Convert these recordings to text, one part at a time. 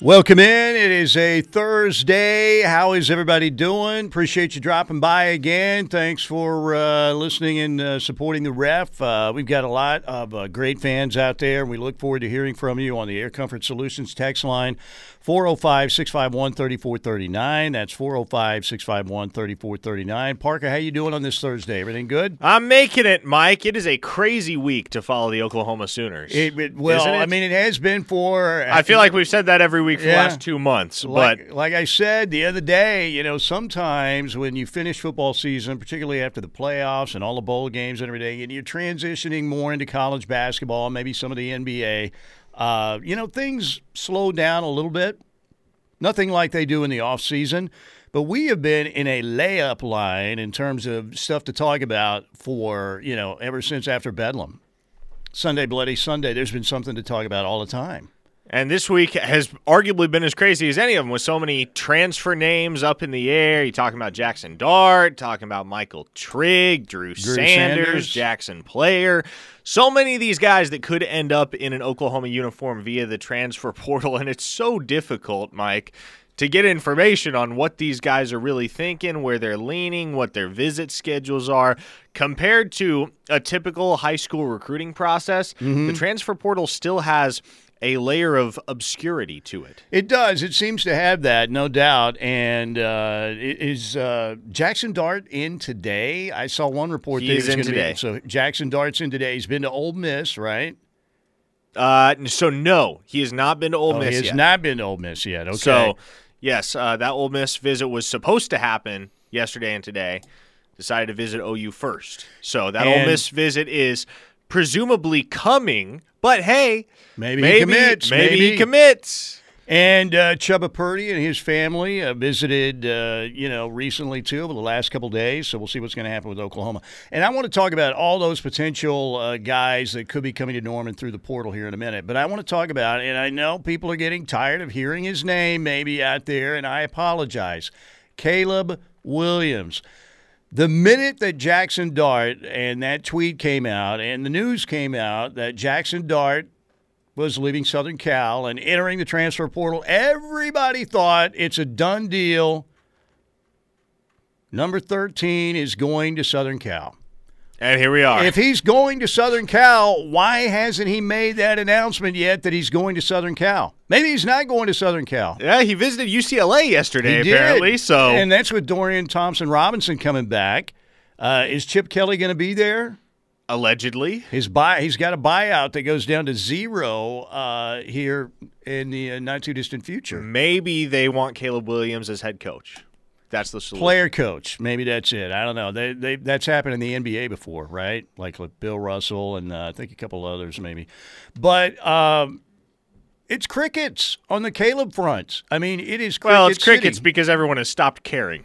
Welcome in. It is a Thursday. How is everybody doing? Appreciate you dropping by again. Thanks for uh, listening and uh, supporting the ref. Uh, we've got a lot of uh, great fans out there. We look forward to hearing from you on the Air Comfort Solutions text line 405 651 3439. That's 405 651 3439. Parker, how you doing on this Thursday? Everything good? I'm making it, Mike. It is a crazy week to follow the Oklahoma Sooners. It, it, well, it? I mean, it has been for. I feel like we've said that every week for Yeah. the last two months, like, but like I said the other day, you know, sometimes when you finish football season, particularly after the playoffs and all the bowl games and everything, and you're transitioning more into college basketball, maybe some of the NBA, uh, you know, things slow down a little bit. Nothing like they do in the off season. But we have been in a layup line in terms of stuff to talk about for, you know, ever since after Bedlam. Sunday, Bloody Sunday, there's been something to talk about all the time. And this week has arguably been as crazy as any of them with so many transfer names up in the air. You're talking about Jackson Dart, talking about Michael Trigg, Drew, Drew Sanders, Sanders. Jackson Player. So many of these guys that could end up in an Oklahoma uniform via the transfer portal, and it's so difficult, Mike. To get information on what these guys are really thinking, where they're leaning, what their visit schedules are, compared to a typical high school recruiting process, the mm-hmm. transfer portal still has a layer of obscurity to it. It does. It seems to have that, no doubt. And uh, is uh, Jackson Dart in today? I saw one report He that was in gonna be- today. so Jackson Dart's in today. He's been to Ole Miss, right? Uh, so no, he has not been to Ole oh, Miss he has yet. not been to Ole Miss yet. Okay. So yes, uh, that Ole Miss visit was supposed to happen yesterday and today. Decided to visit OU first. So that Ole And- Miss visit is presumably coming. But hey, maybe, he commits. maybe he commits. And uh, Chubba Purdy and his family uh, visited, uh, you know, recently too over the last couple days. So we'll see what's going to happen with Oklahoma. And I want to talk about all those potential uh, guys that could be coming to Norman through the portal here in a minute. But I want to talk about, and I know people are getting tired of hearing his name maybe out there, and I apologize. Caleb Williams. The minute that Jackson Dart and that tweet came out, and the news came out that Jackson Dart was leaving Southern Cal and entering the transfer portal, everybody thought it's a done deal. Number 13 is going to Southern Cal. And here we are. If he's going to Southern Cal, why hasn't he made that announcement yet that he's going to Southern Cal? Maybe he's not going to Southern Cal. yeah, he visited UCLA yesterday, He did. apparently. So and that's with Dorian Thompson Robinson coming back. Uh, is Chip Kelly going to be there? allegedly, His buy, he's got a buyout that goes down to zero uh, here in the uh, not too distant future. maybe they want Caleb Williams as head coach. That's the solution. Player coach, maybe that's it. I don't know. They, they that's happened in the NBA before, right? Like with Bill Russell and uh, I think a couple others maybe. But um, it's crickets on the Caleb front. I mean, it is. Cricket well, it's crickets City. because everyone has stopped caring.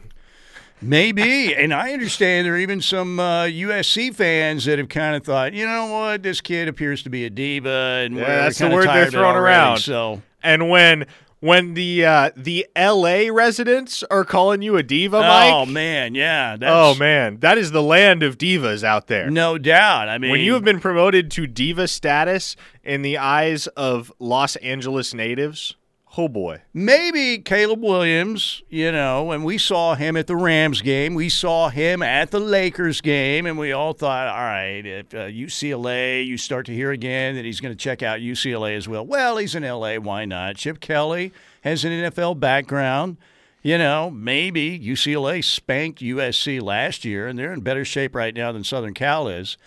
Maybe, and I understand there are even some uh, USC fans that have kind of thought, you know what, this kid appears to be a diva, and Yeah, that's the word they're tired of it throwing already, around. So And when when the uh, the L.A. residents are calling you a diva, Mike. Oh man, yeah. That's, oh man, that is the land of divas out there. no doubt. I mean, When you have been promoted to diva status in the eyes of Los Angeles natives, oh boy. maybe Caleb Williams, you know, and we saw him at the Rams game, we saw him at the Lakers game, and we all thought, all right, if uh, UCLA, you start to hear again that he's going to check out UCLA as well. Well, he's in LA, why not? Chip Kelly has an NFL background. You know, maybe UCLA spanked USC last year, and they're in better shape right now than Southern Cal is.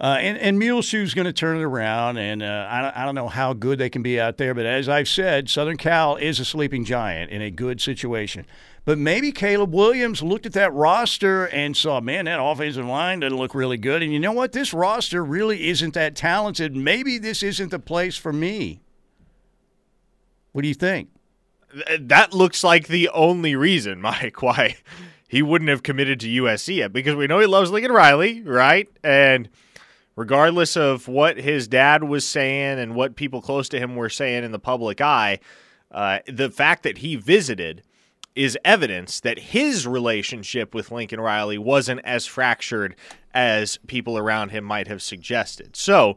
Uh, and, and Muleshoe's going to turn it around, and uh, I, I don't know how good they can be out there. But as I've said, Southern Cal is a sleeping giant in a good situation. But maybe Caleb Williams looked at that roster and saw, man, that offensive line doesn't look really good. And you know what? This roster really isn't that talented. Maybe this isn't the place for me. What do you think? That looks like the only reason, Mike, why he wouldn't have committed to USC yet. Because we know he loves Lincoln Riley, right? And regardless of what his dad was saying and what people close to him were saying in the public eye, uh, the fact that he visited is evidence that his relationship with Lincoln Riley wasn't as fractured as people around him might have suggested. So,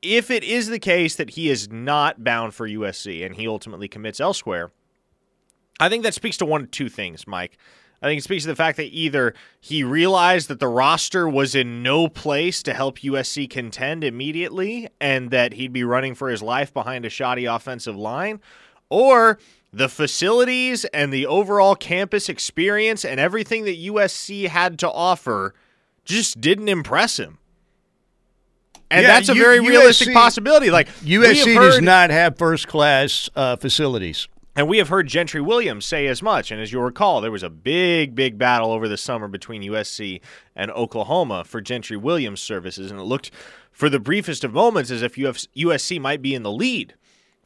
if it is the case that he is not bound for USC and he ultimately commits elsewhere, I think that speaks to one of two things, Mike. I think it speaks to the fact that either he realized that the roster was in no place to help USC contend immediately and that he'd be running for his life behind a shoddy offensive line, or the facilities and the overall campus experience and everything that USC had to offer just didn't impress him. And Yeah, that's a U- very realistic possibility. Like USC does not have first class uh, facilities. And we have heard Gentry Williams say as much. And as you'll recall, there was a big, big battle over the summer between USC and Oklahoma for Gentry Williams' services. And it looked, for the briefest of moments, as if USC might be in the lead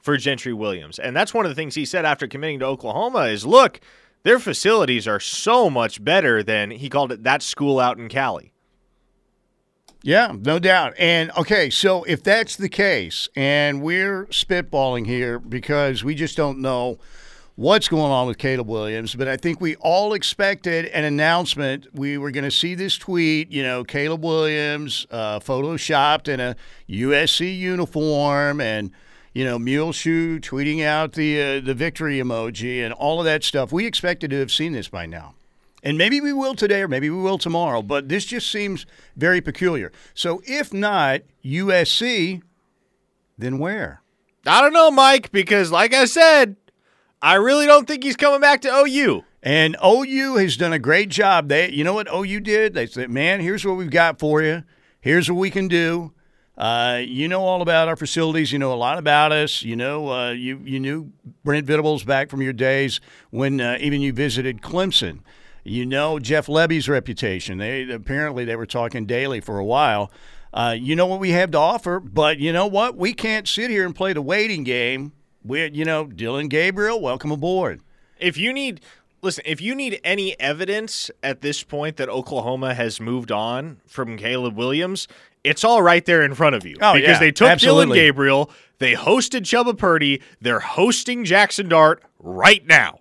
for Gentry Williams. And that's one of the things he said after committing to Oklahoma is look, their facilities are so much better than he called it that school out in Cali. Yeah, no doubt. And okay, so if that's the case, and we're spitballing here because we just don't know what's going on with Caleb Williams, but I think we all expected an announcement. We were going to see this tweet, you know, Caleb Williams uh, photoshopped in a USC uniform and. You know, Mule Shoe tweeting out the uh, the victory emoji and all of that stuff. We expected to have seen this by now. And maybe we will today or maybe we will tomorrow, but this just seems very peculiar. So if not USC, then where? I don't know, Mike, because like I said, I really don't think he's coming back to OU. And OU has done a great job. They you know what OU did? They said, "Man, here's what we've got for you. Here's what we can do. Uh, you know all about our facilities. You know a lot about us. You know uh, you you knew Brent Venables back from your days when uh, even you visited Clemson. You know Jeff Lebby's reputation. They apparently they were talking daily for a while. Uh, you know what we have to offer, but you know what? We can't sit here and play the waiting game. We, you know, Dillon Gabriel, welcome aboard. If you need listen, if you need any evidence at this point that Oklahoma has moved on from Caleb Williams, it's all right there in front of you. Oh, because yeah, they took absolutely. Dillon Gabriel, they hosted Chubba Purdy, they're hosting Jackson Dart right now.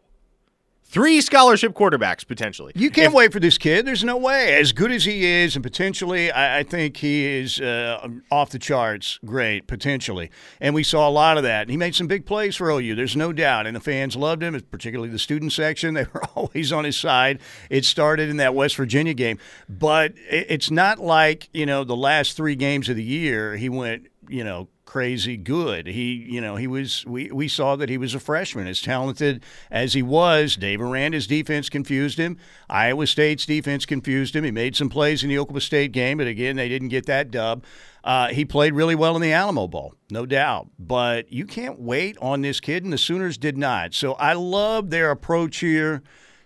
Three scholarship quarterbacks potentially. You can't If- wait for this kid. There's no way. As good as he is, and potentially, I, I think he is uh, off the charts. Great, potentially. And we saw a lot of that. He made some big plays for OU. There's no doubt. And the fans loved him, particularly the student section. They were always on his side. It started in that West Virginia game. But it, it's not like, you know, the last three games of the year, he went, you know, crazy good. He, you know, he was. We, we saw that he was a freshman, as talented as he was. Dave Aranda's defense confused him. Iowa State's defense confused him. He made some plays in the Oklahoma State game, but again, they didn't get that dub. Uh, he played really well in the Alamo Bowl, no doubt. But you can't wait on this kid, and the Sooners did not. So I love their approach here.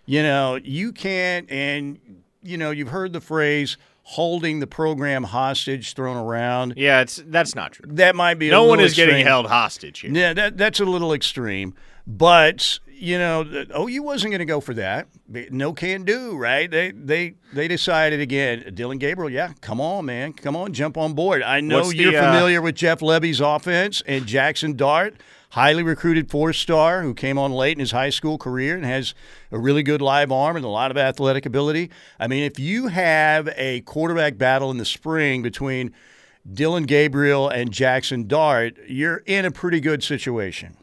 You know, you can't, and you know, you've heard the phrase "holding the program hostage" thrown around. Yeah, it's that's not true. That might be. No one is getting held hostage here. Yeah, that that's a little extreme, but you know, the- OU wasn't going to go for that. No can do, right? They they they decided again. Dillon Gabriel, yeah, come on, man, come on, jump on board. I know What's you're uh, familiar with Jeff Lebby's offense and Jackson Dart. Highly recruited four star who came on late in his high school career and has a really good live arm and a lot of athletic ability. I mean, if you have a quarterback battle in the spring between Dillon Gabriel and Jackson Dart, you're in a pretty good situation,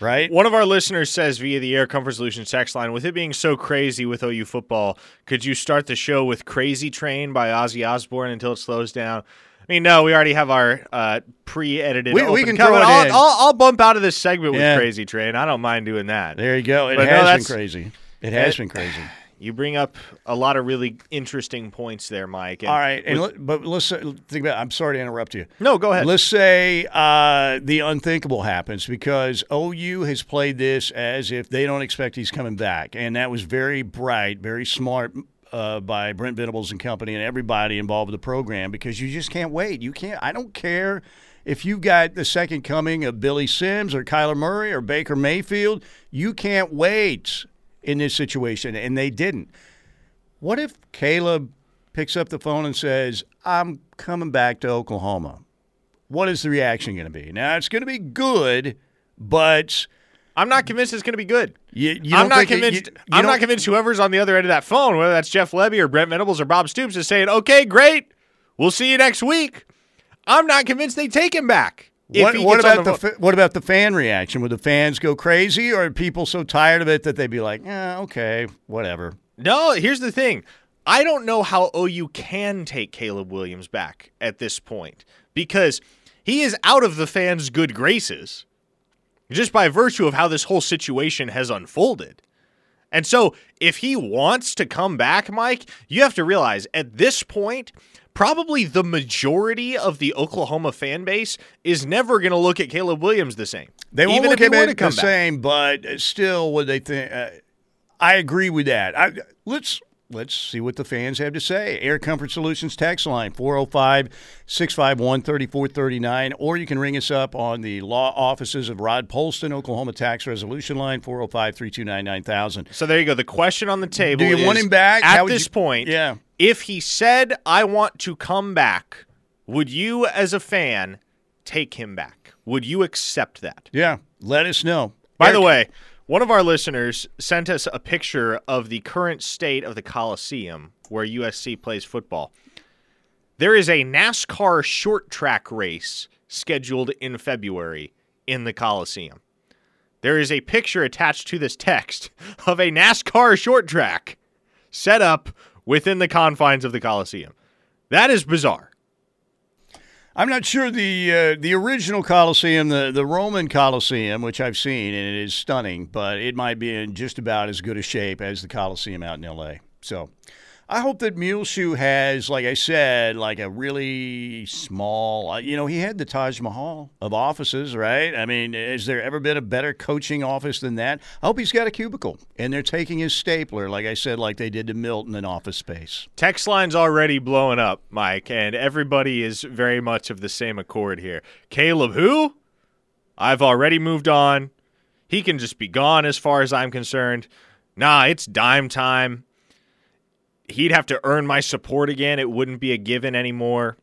right? One of our listeners says via the Air Comfort Solutions text line, with it being so crazy with OU football, could you start the show with Crazy Train by Ozzy Osbourne until it slows down? I mean, no, we already have our uh, pre-edited. We- we can throw it I'll, in. I'll, I'll bump out of this segment Yeah. with Crazy Train. I don't mind doing that. There you go. It But has that's- been crazy. It has it- been crazy. You bring up a lot of really interesting points there, Mike. and All right, and with- let, but let's think about. I'm sorry to interrupt you. no, go ahead. Let's say uh, the unthinkable happens because OU has played this as if they don't expect he's coming back, and that was very bright, very smart uh, by Brent Venables and company and everybody involved with the program because you just can't wait. You can't. I don't care if you've got the second coming of Billy Sims or Kyler Murray or Baker Mayfield. You can't wait in this situation, and they didn't. What if Caleb picks up the phone and says, I'm coming back to Oklahoma? What is the reaction going to be? Now, it's going to be good, but I'm not convinced it's going to be good. you, you I'm not think it- you- convinced. I'm not convinced. Whoever's on the other end of that phone, whether that's Jeff Lebby or Brent Venables or Bob Stoops, is saying, "Okay, great, we'll see you next week." I'm not convinced they take him back. What, what about the, fa- what about the fan reaction? Would the fans go crazy, or are people so tired of it that they'd be like, "Yeah, okay, whatever." No, here's the thing. I don't know how OU can take Caleb Williams back at this point because he is out of the fans' good graces just by virtue of how this whole situation has unfolded. And so, if he wants to come back, Mike, you have to realize at this point, probably the majority of the Oklahoma fan base is never going to look at Caleb Williams the same. They won't even look at it the same, but still, would they think? Uh, I agree with that. I, let's let's see what the fans have to say. Air Comfort Solutions text line 405-651-3439 or you can ring us up on the law offices of Rod Polston, Oklahoma Tax Resolution Line 405-329-9000. So there you go. The question on the table Do you want him back? At this you- point, Yeah. if he said, I want to come back, would you, as a fan, take him back? Would you accept that? Yeah, let us know. By Air- the way, one of our listeners sent us a picture of the current state of the Coliseum where USC plays football. There is a NASCAR short track race scheduled in February in the Coliseum. There is a picture attached to this text of a NASCAR short track set up within the confines of the Coliseum. That is bizarre. I'm not sure the uh, the original Colosseum, the, the Roman Colosseum, which I've seen and it is stunning, but it might be in just about as good a shape as the Colosseum out in L.A. So I hope that Muleshoe has, like I said, like a really small. Uh, you know, he had the Taj Mahal of offices, right? I mean, has there ever been a better coaching office than that? I hope he's got a cubicle and they're taking his stapler, like I said, like they did to Milton in Office Space. Text line's already blowing up, Mike, and everybody is very much of the same accord here. Caleb, who? I've already moved on. He can just be gone as far as I'm concerned. Nah, it's dime time. He'd have to earn my support again. It wouldn't be a given anymore.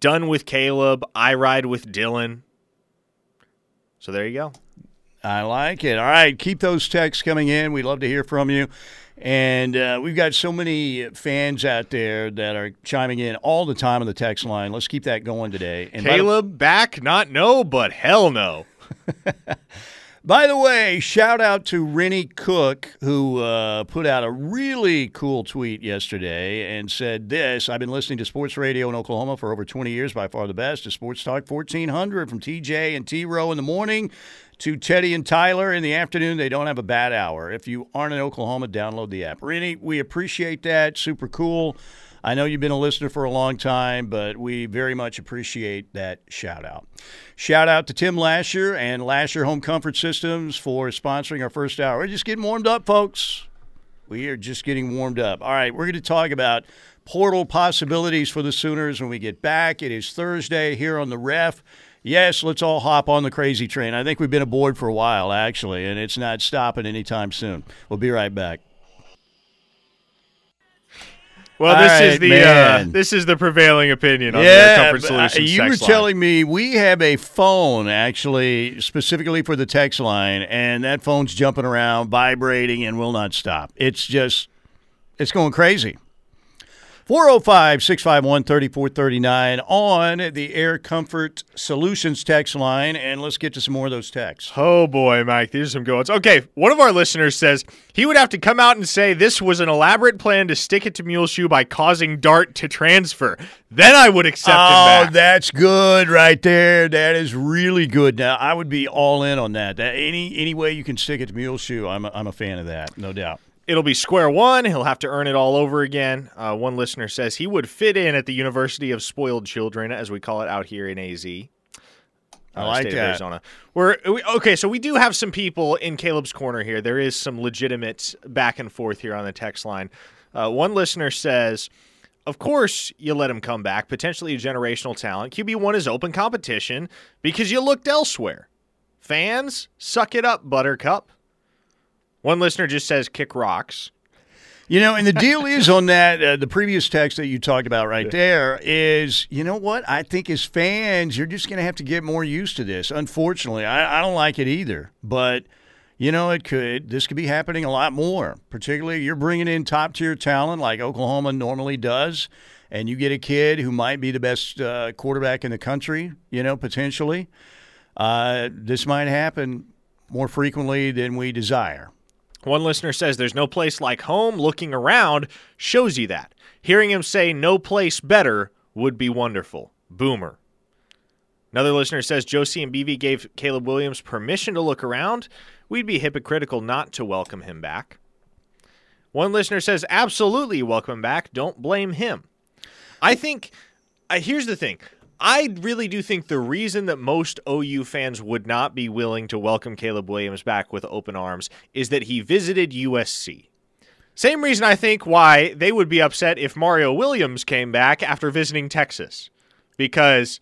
Done with Caleb. I ride with Dillon. So there you go. I like it. All right, keep those texts coming in. We'd love to hear from you. And uh, we've got so many fans out there that are chiming in all the time on the text line. Let's keep that going today. And by the- Caleb back? Not no, but hell no. By the way, shout out to Rennie Cook, who uh, put out a really cool tweet yesterday and said this I've been listening to sports radio in Oklahoma for over 20 years, by far the best, to Sports Talk 1400 from TJ and T Row in the morning to Teddy and Tyler in the afternoon. They don't have a bad hour. If you aren't in Oklahoma, download the app. Rennie, we appreciate that. Super cool. I know you've been a listener for a long time, but we very much appreciate that shout out. Shout out to Tim Lasher and Lasher Home Comfort Systems for sponsoring our first hour. We're just getting warmed up, folks. We are just getting warmed up. All right, we're going to talk about portal possibilities for the Sooners when we get back. It is Thursday here on the ref. Yes, let's all hop on the crazy train. I think we've been aboard for a while, actually, and it's not stopping anytime soon. We'll be right back. Well, All this right, is the uh, this is the prevailing opinion on the Yeah, Comfort but, uh, Solutions you were line. telling me we have a phone actually specifically for the text line, and that phone's jumping around, vibrating, and will not stop. It's just, it's going crazy. 405 651 3439 on the Air Comfort Solutions text line, and let's get to some more of those texts. Oh boy, Mike, these are some good ones. Okay, one of our listeners says he would have to come out and say this was an elaborate plan to stick it to Muleshoe by causing Dart to transfer. Then I would accept him Oh, that's good right there. That is really good. Now I would be all in on that. that any any way you can stick it to Muleshoe, I'm a, I'm a fan of that, no doubt. It'll be square one. He'll have to earn it all over again. Uh, one listener says he would fit in at the University of Spoiled Children, as we call it out here in AZ. I uh, like state that. Arizona. We're we, okay. So we do have some people in Caleb's corner here. There is some legitimate back and forth here on the text line. Uh, one listener says, "Of course, you let him come back. Potentially a generational talent. QB one is open competition because you looked elsewhere. Fans, suck it up, Buttercup." One listener just says, "Kick rocks." You know, and the deal is on that, uh, the previous text that you talked about right there is, you know what? I think as fans, you're just going to have to get more used to this. Unfortunately, I, I don't like it either. But, you know, it could. This could be happening a lot more. Particularly, you're bringing in top tier talent like Oklahoma normally does, and you get a kid who might be the best uh, quarterback in the country. You know, potentially, uh, this might happen more frequently than we desire. One listener says there's no place like home. Looking around shows you that. Hearing him say no place better would be wonderful. Boomer. Another listener says Joe C and BV gave Caleb Williams permission to look around. We'd be hypocritical not to welcome him back. One listener says absolutely welcome him back. Don't blame him. I think uh, here's the thing. I really do think the reason that most OU fans would not be willing to welcome Caleb Williams back with open arms is that he visited USC. Same reason I think why they would be upset if Mario Williams came back after visiting Texas. Because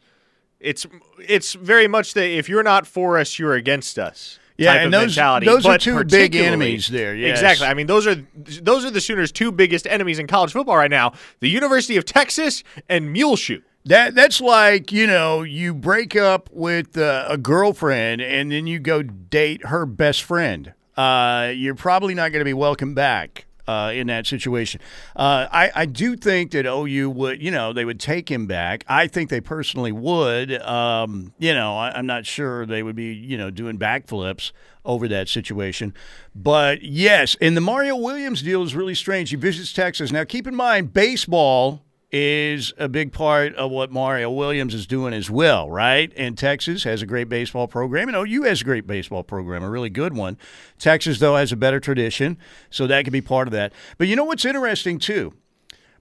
it's it's very much that if you're not for us, you're against us. Yeah, type and those mentality. those are two big enemies there. Yes. Exactly. I mean, those are those are the Sooners' two biggest enemies in college football right now: the University of Texas and Muleshoe. That that's like you know you break up with uh, a girlfriend and then you go date her best friend. Uh, you're probably not going to be welcome back uh, in that situation. Uh, I I do think that OU would you know they would take him back. I think they personally would. Um, you know I, I'm not sure they would be you know doing backflips over that situation. But yes, and the Mario Williams deal is really strange. He visits Texas. Now keep in mind baseball is a big part of what Mario Williams is doing as well, right? And Texas has a great baseball program, and OU has a great baseball program, a really good one. Texas, though, has a better tradition, so that could be part of that. But you know what's interesting, too?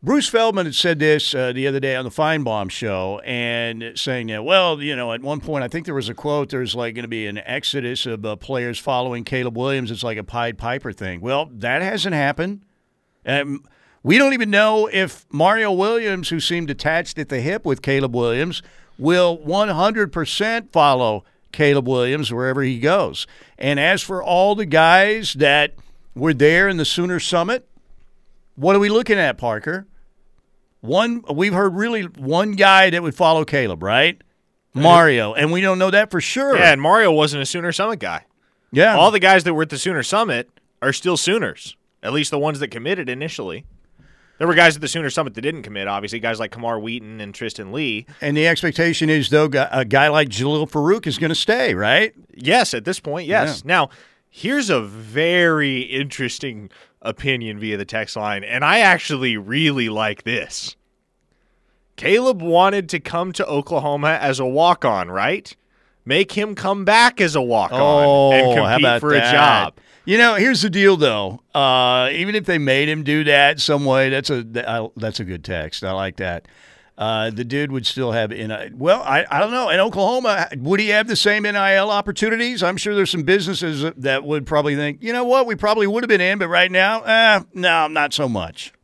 Bruce Feldman had said this uh, the other day on the Finebaum show, and saying that, well, you know, at one point, I think there was a quote, there's like going to be an exodus of uh, players following Caleb Williams. It's like a Pied Piper thing. Well, that hasn't happened. Um, we don't even know if Mario Williams, who seemed attached at the hip with Caleb Williams, will 100% follow Caleb Williams wherever he goes. And as for all the guys that were there in the Sooner Summit, what are we looking at, Parker? One, we've heard really one guy that would follow Caleb, right? Mario, and we don't know that for sure. Yeah, and Mario wasn't a Sooner Summit guy. yeah. All the guys that were at the Sooner Summit are still Sooners, at least the ones that committed initially. There were guys at the Sooner Summit that didn't commit, obviously, guys like Kamar Wheaton and Tristan Lee. and the expectation is, though, a guy like Jalil Farooq is going to stay, right? Yes, at this point, yes. Now, here's a very interesting opinion via the text line, and I actually really like this. Caleb wanted to come to Oklahoma as a walk on, right? Make him come back as a walk on Oh, and how compete about for that? a job. You know, here's the deal, though. Uh, even if they made him do that some way, that's a that's a good text. I like that. Uh, the dude would still have in well, I, I don't know. In Oklahoma, would he have the same NIL opportunities? I'm sure there's some businesses that would probably think, you know what, we probably would have been in, but right now, eh, no, not so much.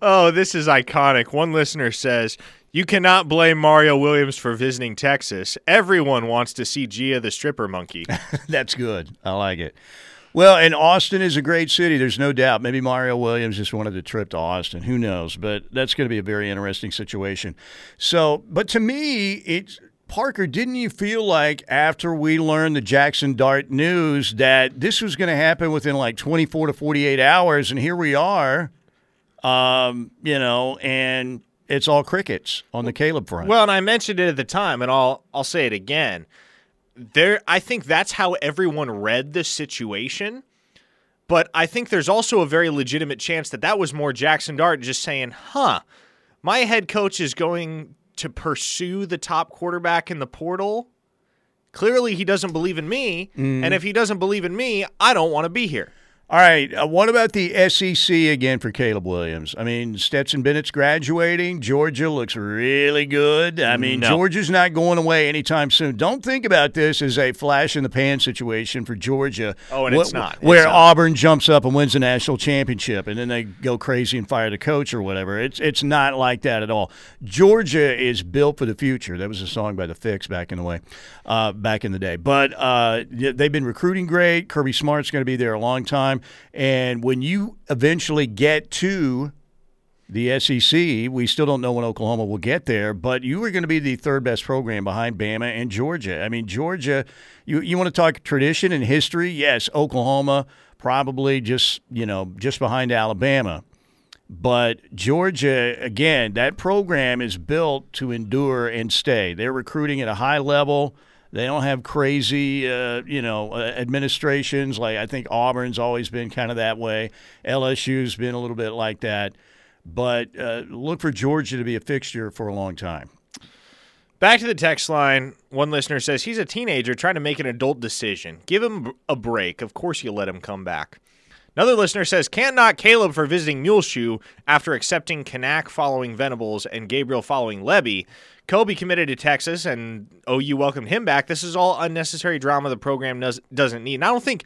Oh, this is iconic. One listener says, You cannot blame Mario Williams for visiting Texas. Everyone wants to see Gia the stripper monkey. That's good. I like it. Well, and Austin is a great city. There's no doubt. Maybe Mario Williams just wanted a trip to Austin. Who knows? But that's going to be a very interesting situation. So, but to me, it's Parker. Didn't you feel like after we learned the Jackson Dart news that this was going to happen within like 24 to 48 hours, and here we are. Um, you know, and it's all crickets on the Caleb front. well, and I mentioned it at the time, and I'll I'll say it again. There I think that's how everyone read the situation. But I think there's also a very legitimate chance that that was more Jackson Dart just saying, "Huh, my head coach is going to pursue the top quarterback in the portal. Clearly, he doesn't believe in me, and mm. if he doesn't believe in me, I don't want to be here." All right. Uh, what about the SEC again for Caleb Williams? I mean, Stetson Bennett's graduating. Georgia looks really good. I mean, No. Georgia's not going away anytime soon. Don't think about this as a flash in the pan situation for Georgia. Oh, and wh- it's not. It's Where not. Auburn jumps up and wins the national championship, and then they go crazy and fire the coach or whatever. It's it's not like that at all. Georgia is built for the future. That was a song by the Fixx back in the way, uh, back in the day. But uh, they've been recruiting great. Kirby Smart's going to be there a long time. And when you eventually get to the SEC. We still don't know when Oklahoma will get there, but you are going to be the third best program behind Bama and Georgia. I mean, Georgia, you, you want to talk tradition and history? Yes, Oklahoma probably just, you know, just behind Alabama. But Georgia, again, that program is built to endure and stay. They're recruiting at a high level. They don't have crazy, uh, you know, uh, administrations like I think Auburn's always been kind of that way. LSU's been a little bit like that. But uh, look for Georgia to be a fixture for a long time. Back to the text line. One listener says he's a teenager trying to make an adult decision. Give him a break. Of course, you let him come back. Another listener says, can't knock Caleb for visiting Muleshoe after accepting Kanak following Venables and Gabriel following Lebby. Kobe committed to Texas and OU welcomed him back. This is all unnecessary drama the program does, doesn't need. And I don't think,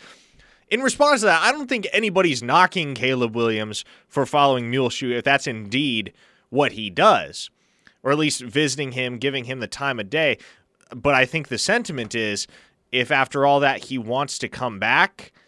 in response to that, I don't think anybody's knocking Caleb Williams for following Muleshoe if that's indeed what he does, or at least visiting him, giving him the time of day. But I think the sentiment is if after all that he wants to come back –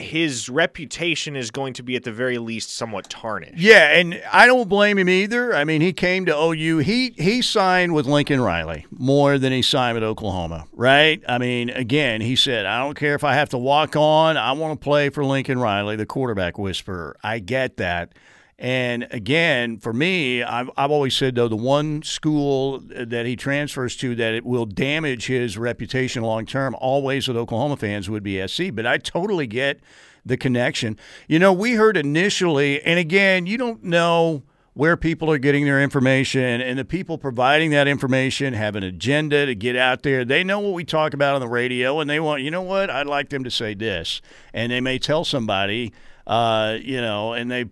his reputation is going to be at the very least somewhat tarnished. Yeah, and I don't blame him either. I mean, he came to OU. He he signed with Lincoln Riley more than he signed with Oklahoma, right? I mean, again, he said, "I don't care if I have to walk on. I want to play for Lincoln Riley, the quarterback whisperer." I get that. And again, for me, I've, I've always said, though, the one school that he transfers to that it will damage his reputation long term, always with Oklahoma fans, would be SC. But I totally get the connection. You know, we heard initially, and again, you don't know where people are getting their information, and the people providing that information have an agenda to get out there. They know what we talk about on the radio, and they want, you know what, I'd like them to say this. And they may tell somebody, uh, you know, and they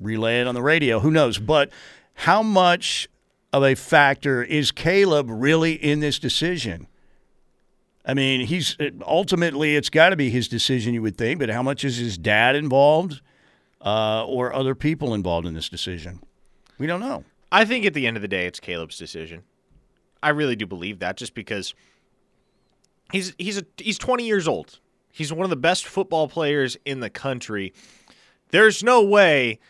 relay it on the radio. Who knows? But how much of a factor is Caleb really in this decision? I mean, he's ultimately it's got to be his decision, you would think. But how much is his dad involved, uh, or other people involved in this decision? We don't know. I think at the end of the day, it's Caleb's decision. I really do believe that, just because he's he's a, he's 20 years old. He's one of the best football players in the country. There's no way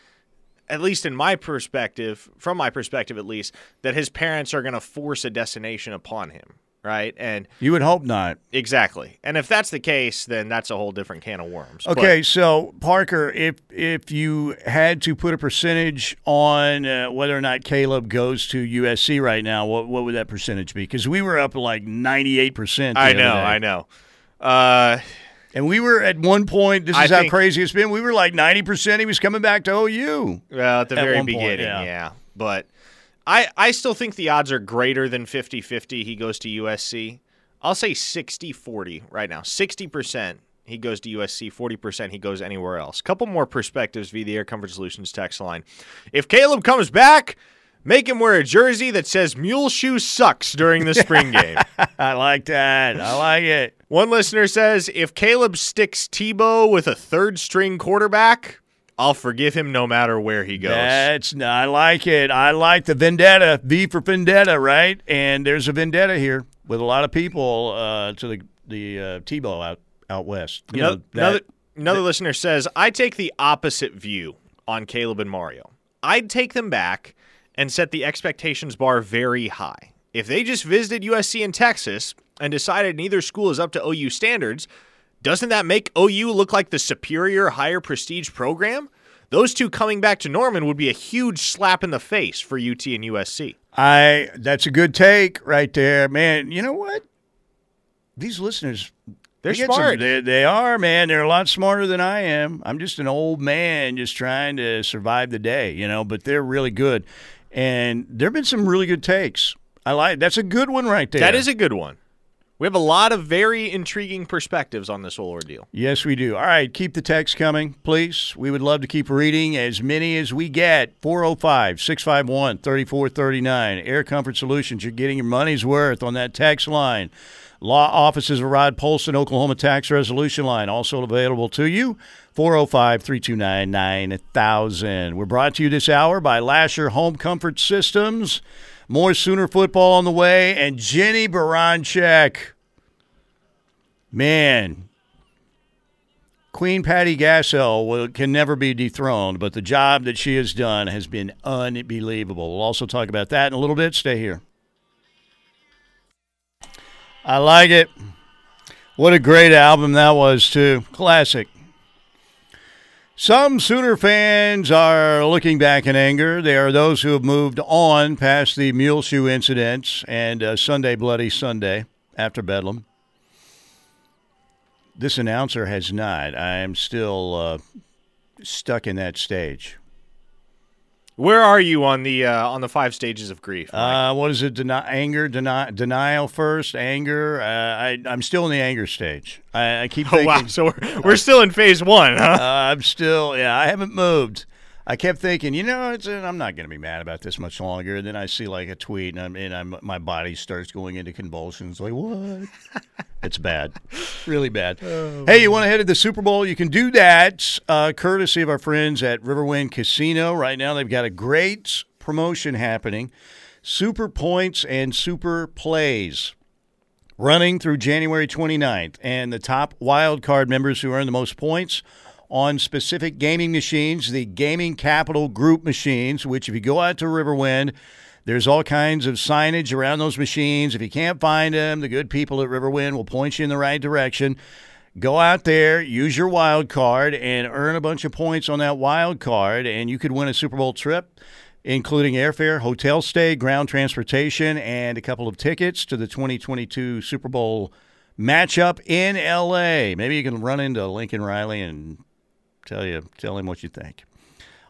at least in my perspective, from my perspective at least, that his parents are going to force a destination upon him, right? And you would hope not. Exactly. And if that's the case, then that's a whole different can of worms. Okay, but, so Parker, if if you had to put a percentage on uh, whether or not Caleb goes to USC right now, what what would that percentage be? Because we were up like ninety eight percent. I know, I know. Uh, and we were at one point, this is I how crazy it's been. We were like 90% he was coming back to OU. Well, at the at very beginning, point, yeah. yeah. But I, I still think the odds are greater than 50 50 he goes to USC. I'll say 60 40 right now. 60% he goes to USC, 40% he goes anywhere else. Couple more perspectives via the Air Comfort Solutions text line. If Caleb comes back, Make him wear a jersey that says Mule Shoe sucks during the spring game. I like that. I like it. One listener says if Caleb sticks Tebow with a third string quarterback, I'll forgive him no matter where he goes. That's I like it. I like the vendetta. V for vendetta, right? And there's a vendetta here with a lot of people uh, to the the uh, Tebow out out west. You another know, that, another, another that, listener says I take the opposite view on Caleb and Mario. I'd take them back and set the expectations bar very high. If they just visited USC in Texas and decided neither school is up to OU standards, doesn't that make OU look like the superior, higher prestige program? Those two coming back to Norman would be a huge slap in the face for UT and USC. I that's a good take right there, man. You know what? These listeners they're they smart. They, they are, man. They're a lot smarter than I am. I'm just an old man just trying to survive the day, you know, but they're really good. And there have been some really good takes. I like that's a good one right there. That is a good one. We have a lot of very intriguing perspectives on this whole ordeal. Yes, we do. All right, keep the text coming, please. We would love to keep reading as many as we get. 405 651 3439. Air Comfort Solutions, you're getting your money's worth on that text line. Law offices of Rod Polson, Oklahoma Tax Resolution Line, also available to you. 405 329 9000. We're brought to you this hour by Lasher Home Comfort Systems. More Sooner football on the way, and Jennie Baranczyk. Man, Queen Patty Gasso will, can never be dethroned, but the job that she has done has been unbelievable. We'll also talk about that in a little bit. Stay here. I like it. What a great album that was, too. Classic. Some Sooner fans are looking back in anger. They are those who have moved on past the mule shoe incidents and uh, Sunday Bloody Sunday after Bedlam. This announcer has not. I am still uh, stuck in that stage. Where are you on the uh, on the five stages of grief? Mike? Uh, what is it? Deni- anger, deni- denial first, anger. Uh, I, I'm still in the anger stage. I, I keep oh thinking. wow, so we're, we're still in phase one, huh? Uh, I'm still, yeah, I haven't moved. I kept thinking, you know, it's, uh, I'm not going to be mad about this much longer. And then I see like a tweet, and, I'm, and I'm, my body starts going into convulsions. Like, what? it's bad, really bad. hey, you want to head to the Super Bowl? You can do that, uh, courtesy of our friends at Riverwind Casino. Right now, they've got a great promotion happening: Super Points and Super Plays running through January 29th. And the top wild card members who earn the most points on specific gaming machines, the Gaming Capital Group machines, which if you go out to Riverwind, there's all kinds of signage around those machines. If you can't find them, the good people at Riverwind will point you in the right direction. Go out there, use your wild card, and earn a bunch of points on that wild card, and you could win a Super Bowl trip including airfare, hotel stay, ground transportation, and a couple of tickets to the 2022 Super Bowl matchup in LA. Maybe you can run into Lincoln Riley and tell you tell him what you think.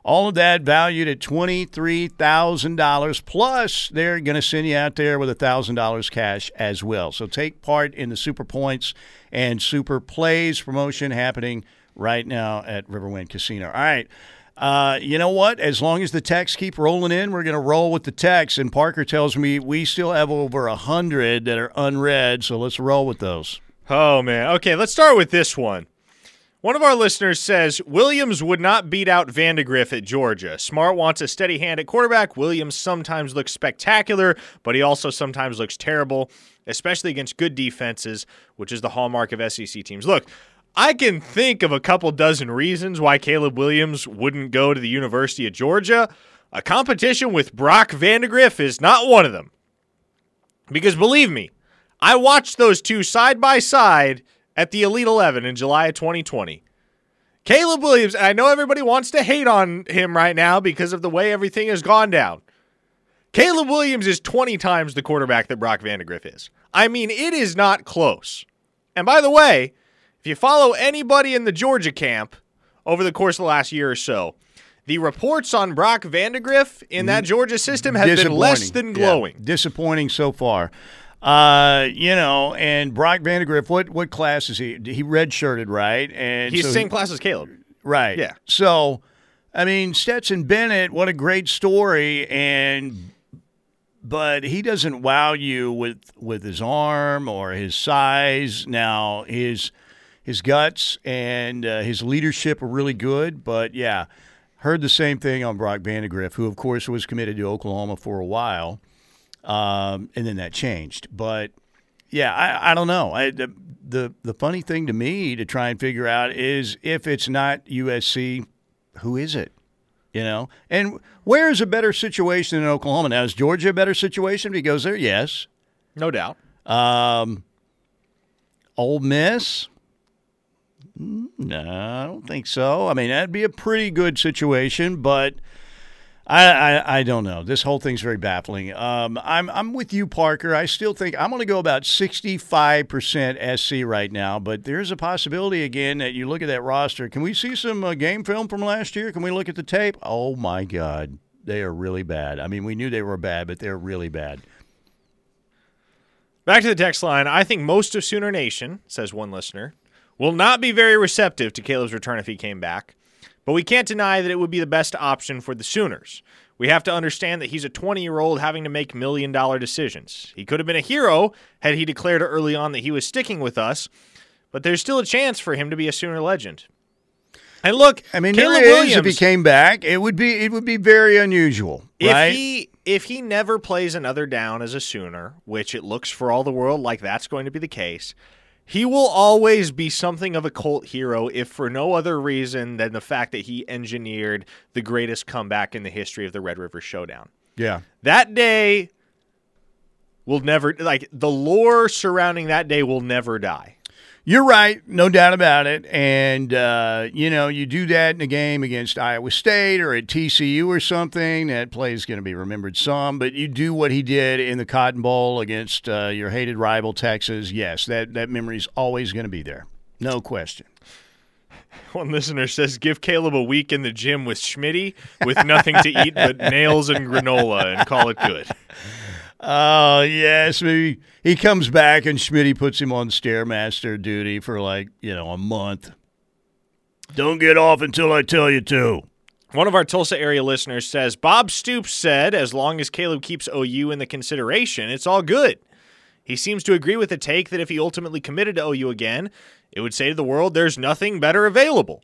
All of that valued at $23,000 plus they're going to send you out there with $1,000 cash as well. So take part in the Super Points and Super Plays promotion happening right now at Riverwind Casino. All right. Uh, you know what? As long as the texts keep rolling in, we're going to roll with the text. And Parker tells me we still have over a hundred that are unread, so let's roll with those. Oh man. Okay, let's start with this one. One of our listeners says Williams would not beat out Vandagriff at Georgia. Smart wants a steady hand at quarterback. Williams sometimes looks spectacular, but he also sometimes looks terrible, especially against good defenses, which is the hallmark of SEC teams. Look, I can think of a couple dozen reasons why Caleb Williams wouldn't go to the University of Georgia. A competition with Brock Vandagriff is not one of them. Because believe me, I watched those two side by side at the Elite 11 in July of 2020. Caleb Williams, and I know everybody wants to hate on him right now because of the way everything has gone down. Caleb Williams is 20 times the quarterback that Brock Vandagriff is. I mean, it is not close. And by the way, if you follow anybody in the Georgia camp over the course of the last year or so, the reports on Brock Vandagriff in that Georgia system have been less than Mm-hmm. Yeah, glowing. disappointing so far. Uh, you know, and Brock Vandagriff, what what class is he? He redshirted, right? And He's so the same he- class as Caleb. Right. Yeah. So, I mean, Stetson Bennett, what a great story, and but he doesn't wow you with with his arm or his size. Now his his guts and uh, his leadership are really good, but yeah, heard the same thing on Brock Vandegrift, who of course was committed to Oklahoma for a while, um, and then that changed, but. Yeah, I, I don't know. I, the, the the funny thing to me to try and figure out is if it's not USC, who is it? You know, and where is a better situation in Oklahoma now? Is Georgia a better situation if he goes there? Yes. No doubt. Um, Ole Miss? Mm, No, I don't think so. I mean, that'd be a pretty good situation, but I, I, I don't know. This whole thing's very baffling. Um, I'm I'm with you, Parker. I still think I'm going to go about 65 percent SC right now, but there's a possibility again that you look at that roster. Can we see some uh, game film from last year? Can we look at the tape? Oh my God, they are really bad. I mean, we knew they were bad, but they're really bad. Back to the text line. I think most of Sooner Nation, says one listener, will not be very receptive to Caleb's return if he came back. But we can't deny that it would be the best option for the Sooners. We have to understand that he's a 20 year old having to make million dollar decisions. He could have been a hero had he declared early on that he was sticking with us, but there's still a chance for him to be a Sooner legend. And look, I mean, Caleb there is, Williams, if he came back, it would be it would be very unusual, if right? he if he never plays another down as a Sooner, which it looks for all the world like that's going to be the case, He will always be something of a cult hero, if for no other reason than the fact that he engineered the greatest comeback in the history of the Red River Showdown. Yeah. That day will never, like, the lore surrounding that day will never die. You're right, no doubt about it. And uh, you know, you do that in a game against Iowa State or at TCU or something. That play is going to be remembered some. But you do what he did in the Cotton Bowl against uh, your hated rival Texas. Yes, that that memory is always going to be there, no question. One listener says, "Give Caleb a week in the gym with Schmitty with nothing to eat but nails and granola, and call it good." Oh yes, maybe he comes back and Schmidt puts him on stairmaster duty for like you know a month. Don't get off until I tell you to. One of our Tulsa area listeners says Bob Stoops said, as long as Caleb keeps OU in the consideration, it's all good. He seems to agree with the take that if he ultimately committed to OU again, it would say to the world there's nothing better available.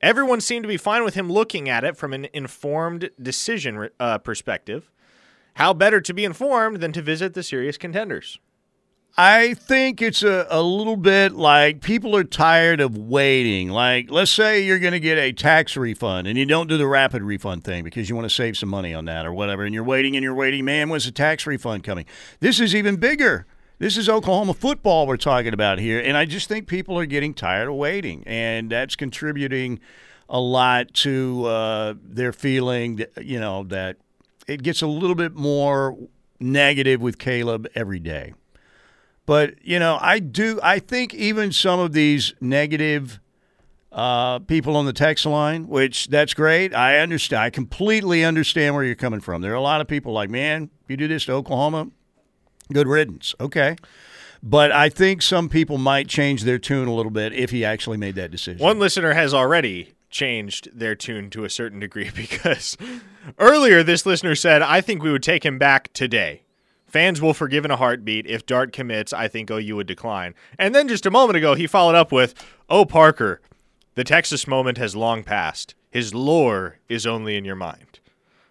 Everyone seemed to be fine with him looking at it from an informed decision uh, perspective. How better to be informed than to visit the serious contenders? I think it's a, a little bit like people are tired of waiting. Like, let's say you're going to get a tax refund and you don't do the rapid refund thing because you want to save some money on that or whatever, and you're waiting and you're waiting. Man, when's the tax refund coming? This is even bigger. This is Oklahoma football we're talking about here. And I just think people are getting tired of waiting, and that's contributing a lot to uh, their feeling, that, you know, that it gets a little bit more negative with Caleb every day. But, you know, I do, I think even some of these negative uh, people on the text line, which that's great. I understand. I completely understand where you're coming from. There are a lot of people like, man, you do this to Oklahoma, good riddance. Okay. But I think some people might change their tune a little bit if he actually made that decision. One listener has already changed their tune to a certain degree because earlier this listener said, I think we would take him back today. Fans will forgive in a heartbeat. If Dart commits, I think OU would decline. And then just a moment ago, he followed up with, Oh, Parker, the Texas moment has long passed. His lore is only in your mind.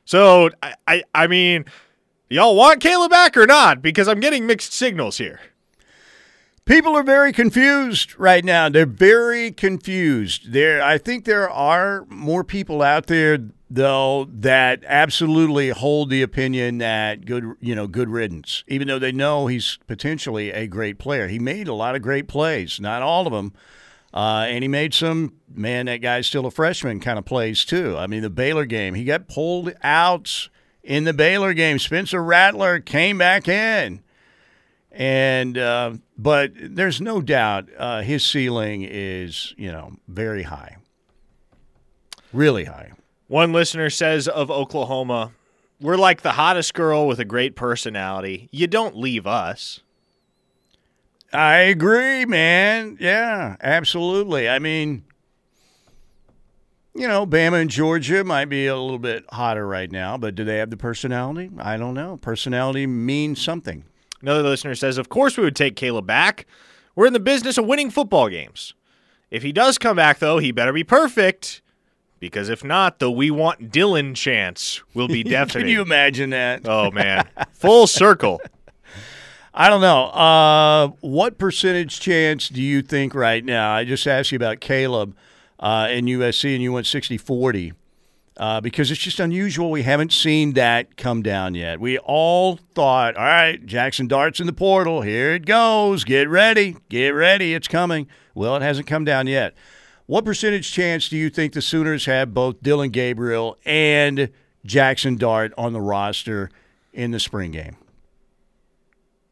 So, I, I, I mean, y'all want Caleb back or not? Because I'm getting mixed signals here. People are very confused right now. They're very confused. There, I think there are more people out there though that absolutely hold the opinion that good, you know, good riddance. Even though they know he's potentially a great player, he made a lot of great plays. Not all of them, uh, and he made some. Man, that guy's still a freshman kind of plays too. I mean, the Baylor game, he got pulled out in the Baylor game. Spencer Rattler came back in. And uh, but there's no doubt uh, his ceiling is you know very high, really high. One listener says of Oklahoma, "We're like the hottest girl with a great personality. You don't leave us." I agree, man. Yeah, absolutely. I mean, you know, Bama and Georgia might be a little bit hotter right now, but do they have the personality? I don't know. Personality means something. Another listener says, Of course we would take Caleb back. We're in the business of winning football games. If he does come back, though, he better be perfect. Because if not, the we want Dillon chance will be deafening. Can you imagine that? Oh, man. Full circle. I don't know. Uh, what percentage chance do you think right now? I just asked you about Caleb uh, in USC, and you went 60 40 uh, because it's just unusual. We haven't seen that come down yet. We all thought, all right, Jackson Dart's in the portal. Here it goes. Get ready. Get ready. It's coming. Well, it hasn't come down yet. What percentage chance do you think the Sooners have both Dillon Gabriel and Jackson Dart on the roster in the spring game?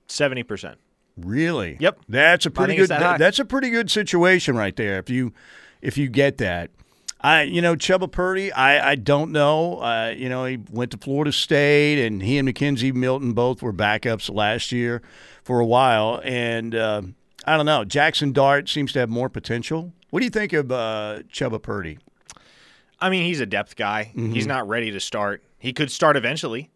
70%. Really? Yep. That's a pretty good that that's a pretty good situation right there if you if you get that. I, you know, Chubba Purdy, I, I don't know. Uh, you know, he went to Florida State, and he and McKenzie Milton both were backups last year for a while. And uh, I don't know. Jackson Dart seems to have more potential. What do you think of uh, Chubba Purdy? I mean, he's a depth guy. Mm-hmm. He's not ready to start. He could start eventually,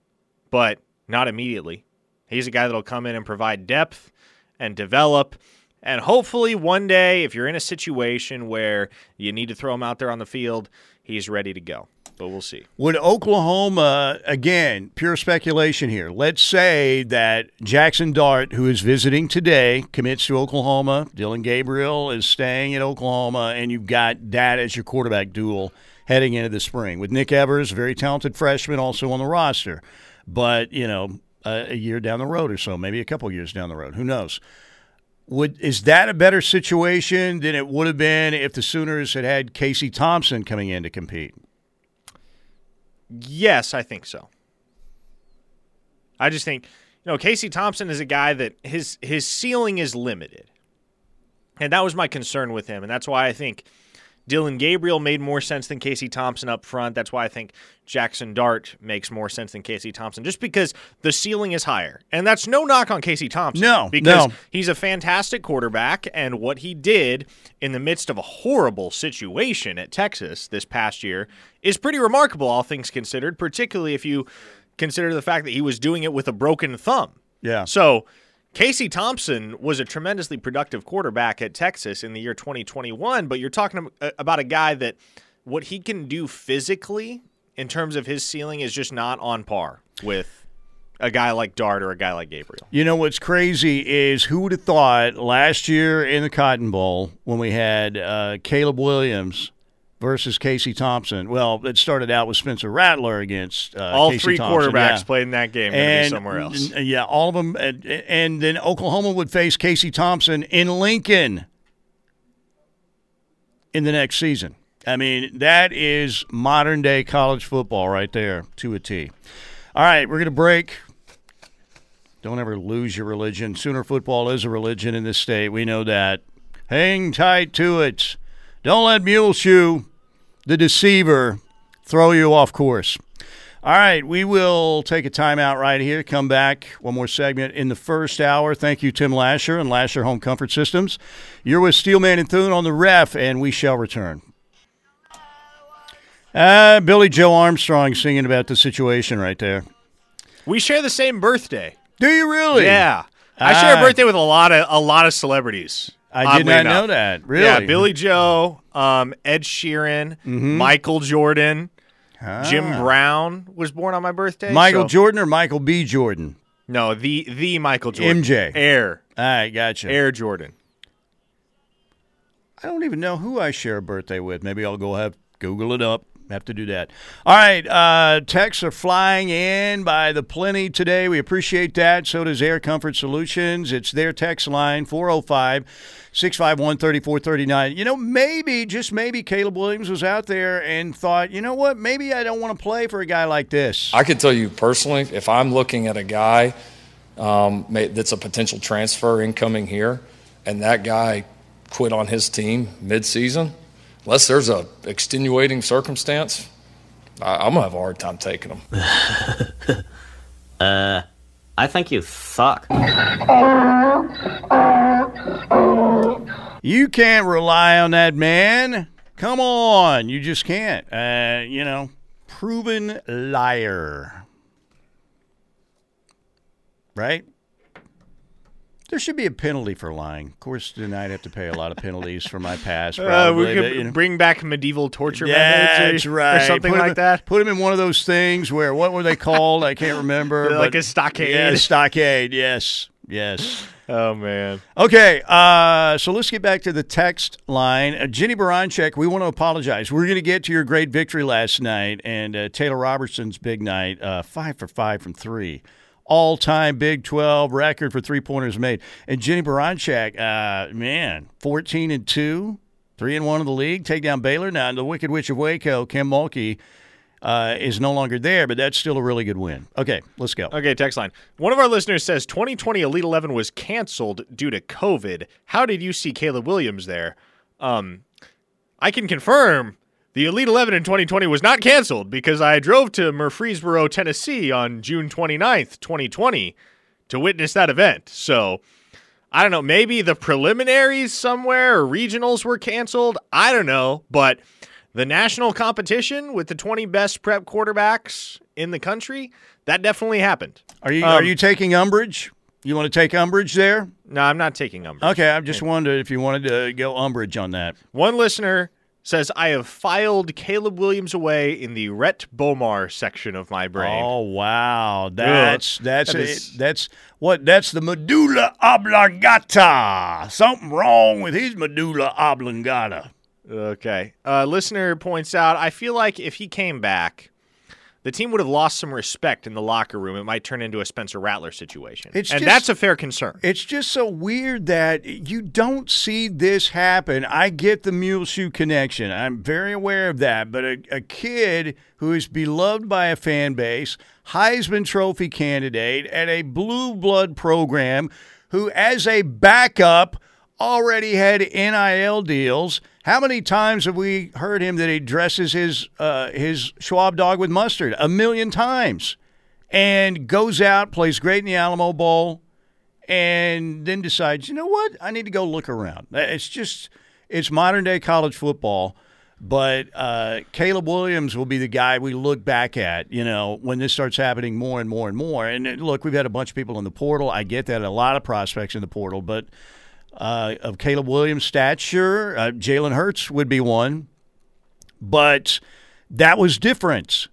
but not immediately. He's a guy that'll come in and provide depth and develop. And hopefully, one day, if you're in a situation where you need to throw him out there on the field, he's ready to go. but we'll see. Would Oklahoma, again, pure speculation here, let's say that Jackson Dart, who is visiting today, commits to Oklahoma, Dillon Gabriel is staying at Oklahoma, and you've got that as your quarterback duel heading into the spring. With Nick Evers, very talented freshman, also on the roster. But, you know, a, a year down the road or so, maybe a couple years down the road, who knows? Would is that a better situation than it would have been if the Sooners had had Casey Thompson coming in to compete? Yes, I think so. I just think, you know, Casey Thompson is a guy that his his ceiling is limited. And that was my concern with him, and that's why I think Dillon Gabriel made more sense than Casey Thompson up front. That's why I think Jackson Dart makes more sense than Casey Thompson, just because the ceiling is higher. And that's no knock on Casey Thompson. No, because no. he's a fantastic quarterback, and what he did in the midst of a horrible situation at Texas this past year is pretty remarkable, all things considered, particularly if you consider the fact that he was doing it with a broken thumb. Yeah. So Casey Thompson was a tremendously productive quarterback at Texas in the year 2021, but you're talking about a guy that what he can do physically in terms of his ceiling is just not on par with a guy like Dart or a guy like Gabriel. You know what's crazy is who would have thought last year in the Cotton Bowl when we had uh, Caleb Williams versus Casey Thompson. Well, it started out with Spencer Rattler against uh, all Casey three Thompson, quarterbacks yeah. played in that game. And somewhere else. yeah, all of them, and, and then Oklahoma would face Casey Thompson in Lincoln in the next season. I mean, that is modern day college football right there to a T. All right, we're going to break. Don't ever lose your religion. Sooner football is a religion in this state. We know that. Hang tight to it. Don't let Muleshoe, the deceiver, throw you off course. All right, we will take a timeout right here. Come back, one more segment in the first hour. Thank you, Tim Lashar and Lashar Home Comfort Systems. You're with Steelman and Thune on the ref, and we shall return. Uh, Billie Joe Armstrong singing about the situation right there. we share the same birthday. Do you really? Yeah. I share a birthday with a lot of a lot of celebrities. I did not enough. know that. Really? Yeah, Billie Joe, um, Ed Sheeran, Michael Jordan, Jim Ah. Brown was born on my birthday. Michael so- Jordan or Michael B. Jordan? No, the the Michael Jordan. MJ. Air. All right, gotcha. Air Jordan. I don't even know who I share a birthday with. Maybe I'll go have Google it up. Have to do that. All right, uh, texts are flying in by the plenty today. We appreciate that. So does Air Comfort Solutions. It's their text line 405 651 3439. You know, maybe, just maybe, Caleb Williams was out there and thought, you know what, maybe I don't want to play for a guy like this. I can tell you personally, if I'm looking at a guy um, that's a potential transfer incoming here, and that guy quit on his team midseason, unless there's a extenuating circumstance, I- I'm gonna have a hard time taking him. I think you suck. You can't rely on that man. Come on. You just can't. Uh, you know, proven liar. Right? There should be a penalty for lying. Of course, then I'd have to pay a lot of penalties for my past. Uh, we could but, you know. bring back medieval torture Yeah, methods or, right. or something Put like in- that. Put him in one of those things where what were they called? I can't remember. Like a stockade. Yeah, stockade. Yes, yes. Oh man. Okay, uh, so let's get back to the text line. Uh, Jennie Baranczyk, we want to apologize. We're going to get to your great victory last night and uh, Taylor Robertson's big night, uh, five for five from three. All time Big 12 record for three pointers made. And Jennie Baranczyk, uh, man, 14 and 2, 3 and 1 in the league, take down Baylor. Now, the Wicked Witch of Waco, Kim Mulkey, uh, is no longer there, but that's still a really good win. Okay, let's go. Okay, text line. One of our listeners says 2020 Elite 11 was canceled due to COVID. How did you see Caleb Williams there? Um, I can confirm the Elite 11 in 2020 was not canceled because I drove to Murfreesboro, Tennessee on June 29th, 2020 to witness that event. So I don't know. Maybe the preliminaries somewhere or regionals were canceled. I don't know. But the national competition with the 20 best prep quarterbacks in the country, that definitely happened. Are you, Um, are you taking umbrage? You want to take umbrage there? No, I'm not taking umbrage. Okay, I just wondered if you wanted to go umbrage on that. One listener says, I have filed Caleb Williams away in the Rhett Bomar section of my brain. Oh wow, that's that's That a- that's what that's the medulla oblongata. Something wrong with his medulla oblongata. Okay. Uh, listener points out, I feel like if he came back, the team would have lost some respect in the locker room. It might turn into a Spencer Rattler situation. It's and just- that's a fair concern. It's just so weird that you don't see this happen. I get the mule shoe connection. I'm very aware of that. But a, a kid who is beloved by a fan base, Heisman Trophy candidate at a blue blood program, who as a backup already had NIL deals. How many times have we heard him that he dresses his uh, his Schwab dog with mustard? A million times. And goes out, plays great in the Alamo Bowl, and then decides, you know what? I need to go look around. It's just, it's modern day college football. But uh, Caleb Williams will be the guy we look back at, you know, when this starts happening more and more and more. And uh, look, we've had a bunch of people in the portal. I get that, a lot of prospects in the portal. But uh, of Caleb Williams' stature. uh, Jalen Hurts would be one. But that was different.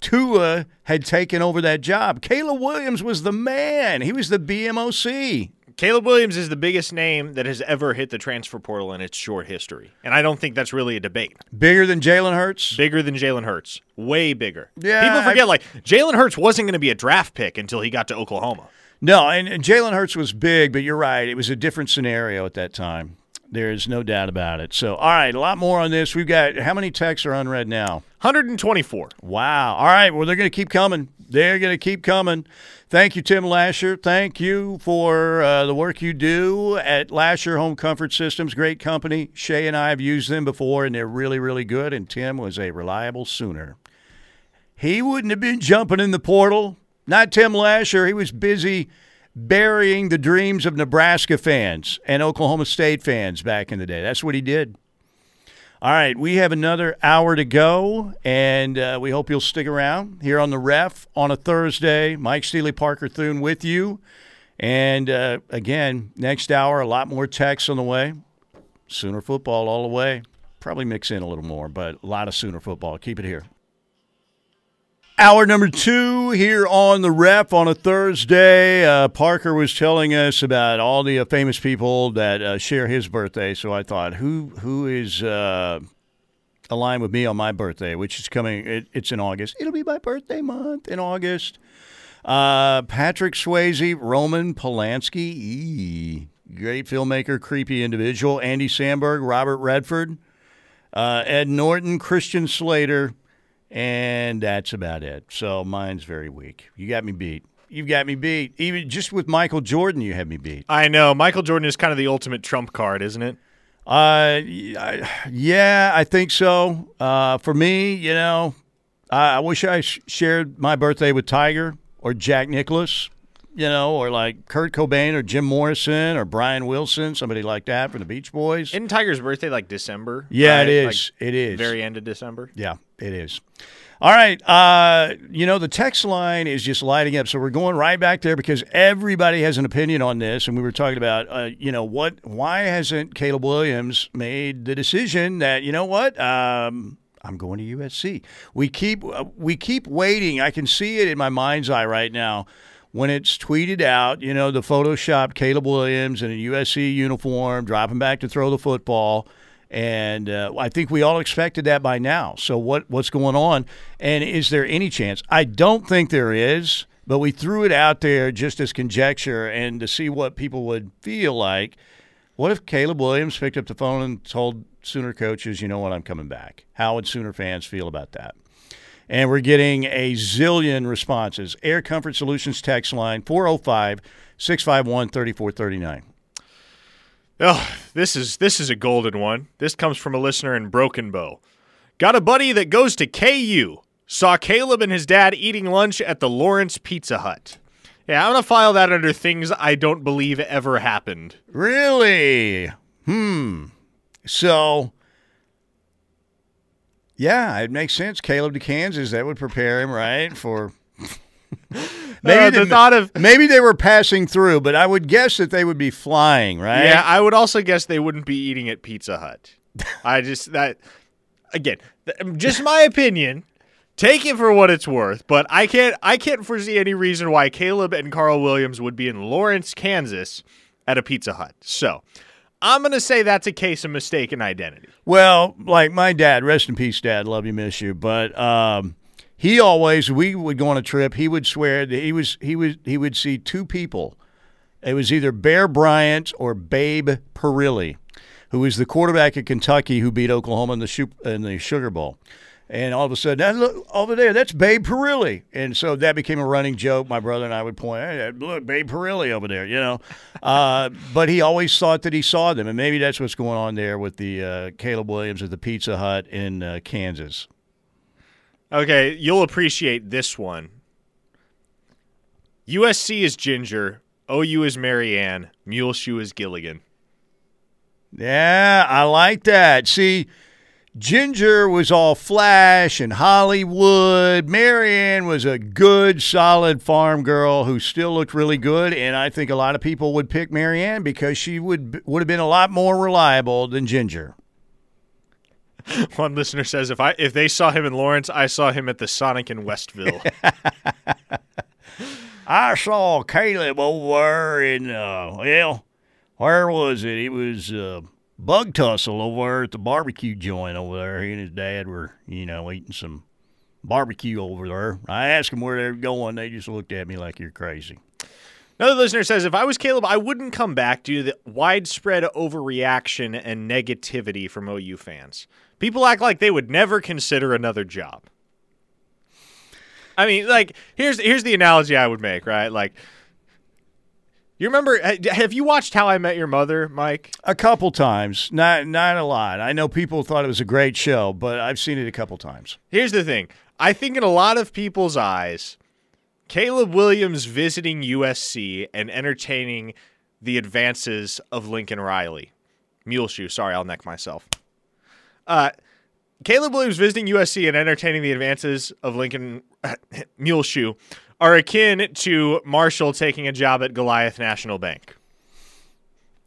Tua had taken over that job. Caleb Williams was the man. He was the BMOC. Caleb Williams is the biggest name that has ever hit the transfer portal in its short history. And I don't think that's really a debate. Bigger than Jalen Hurts. Bigger than Jalen Hurts. Way bigger. Yeah, People I- forget, like, Jalen Hurts wasn't going to be a draft pick until he got to Oklahoma. No, and, and Jalen Hurts was big, but you're right. It was a different scenario at that time. There's no doubt about it. So, all right, a lot more on this. We've got how many texts are unread now? 124. Wow. All right. Well, they're going to keep coming. They're going to keep coming. Thank you, Tim Lashar. Thank you for uh, the work you do at Lashar Home Comfort Systems. Great company. Shay and I have used them before, and they're really, really good. And Tim was a reliable Sooner. He wouldn't have been jumping in the portal. Not Tim Lashar. He was busy burying the dreams of Nebraska fans and Oklahoma State fans back in the day. That's what he did. All right, we have another hour to go, and uh, we hope you'll stick around here on the ref on a Thursday. Mike Steely, Parker Thune with you. And uh, again, next hour, a lot more texts on the way. Sooner football all the way. Probably mix in a little more, but a lot of Sooner football. Keep it here. Hour number two here on the ref on a Thursday. Uh, Parker was telling us about all the uh, famous people that uh, share his birthday. So I thought, who who is uh, aligned with me on my birthday, which is coming? It, it's in August. It'll be my birthday month in August. Uh, Patrick Swayze, Roman Polanski, ee, great filmmaker, creepy individual. Andy Samberg, Robert Redford, uh, Ed Norton, Christian Slater. And that's about it. So mine's very weak. You got me beat. You've got me beat. Even just with Michael Jordan, you had me beat. I know. Michael Jordan is kind of the ultimate trump card, isn't it? Uh, yeah, I think so. Uh, for me, you know, I, I wish I sh- shared my birthday with Tiger or Jack Nicklaus, you know, or like Kurt Cobain or Jim Morrison or Brian Wilson, somebody like that from the Beach Boys. Isn't Tiger's birthday like December? yeah, right? it is. Like it is. very end of December. Yeah, it is. All right. Uh, you know, the text line is just lighting up. So we're going right back there because everybody has an opinion on this. And we were talking about, uh, you know, what, why hasn't Caleb Williams made the decision that, you know what, um, I'm going to USC. We keep uh, we keep waiting. I can see it in my mind's eye right now when it's tweeted out. You know, the Photoshop Caleb Williams in a USC uniform dropping back to throw the football. And uh, I think we all expected that by now. So what what's going on? And is there any chance? I don't think there is, but we threw it out there just as conjecture and to see what people would feel like. What if Caleb Williams picked up the phone and told Sooner coaches, you know what, I'm coming back? How would Sooner fans feel about that? And we're getting a zillion responses. Air Comfort Solutions text line 405 651 3439. Oh, this is this is a golden one. This comes from a listener in Broken Bow. Got a buddy that goes to KU. Saw Caleb and his dad eating lunch at the Lawrence Pizza Hut. Yeah, I'm gonna file that under things I don't believe ever happened. Really? Hmm. So, yeah, it makes sense. Caleb to Kansas, that would prepare him, right? For maybe, Uh, the they, thought of maybe they were passing through, but I would guess that they would be flying, right? yeah, I would also guess they wouldn't be eating at Pizza Hut. I just that again, just my opinion. Take it for what it's worth, but I can't I can't foresee any reason why Caleb and Carl Williams would be in Lawrence, Kansas at a Pizza Hut. So, I'm going to say that's a case of mistaken identity. Well, like my dad, rest in peace, Dad. Love you, miss you. But um, he always, we would go on a trip. He would swear that he was, he was, he would see two people. It was either Bear Bryant or Babe Parilli, who was the quarterback at Kentucky who beat Oklahoma in the in the Sugar Bowl. And all of a sudden, "Now look over there, that's Babe Parilli. And so that became a running joke. My brother and I would point, hey, look, Babe Parilli over there, you know. Uh, but he always thought that he saw them. And maybe that's what's going on there with the uh, Caleb Williams at the Pizza Hut in uh, Kansas. Okay, you'll appreciate this one. USC is Ginger, OU is Mary Ann, Muleshoe is Gilligan. Yeah, I like that. See, Ginger was all flash and Hollywood. Mary Ann was a good, solid farm girl who still looked really good, and I think a lot of people would pick Mary Ann because she would would have been a lot more reliable than Ginger. One listener says if I if they saw him in Lawrence, I saw him at the Sonic in Westville. I saw Caleb over in uh, well, where was it? It was uh, Bug Tussle over at the barbecue joint over there. He and his dad were, you know, eating some barbecue over there. I asked them where they were going. They just looked at me like you're crazy. Another listener says if I was Caleb, I wouldn't come back due to the widespread overreaction and negativity from OU fans. People act like they would never consider another job. I mean, like here's here's the analogy I would make, right? Like you remember have you watched How I Met Your Mother, Mike? A couple times, not not a lot. I know people thought it was a great show, but I've seen it a couple times. Here's the thing. I think in a lot of people's eyes, Caleb Williams visiting USC and entertaining the advances of Lincoln Riley. Muleshoe, sorry, I'll neck myself. Uh, Caleb Williams visiting USC and entertaining the advances of Lincoln Muleshoe are akin to Marshall taking a job at Goliath National Bank.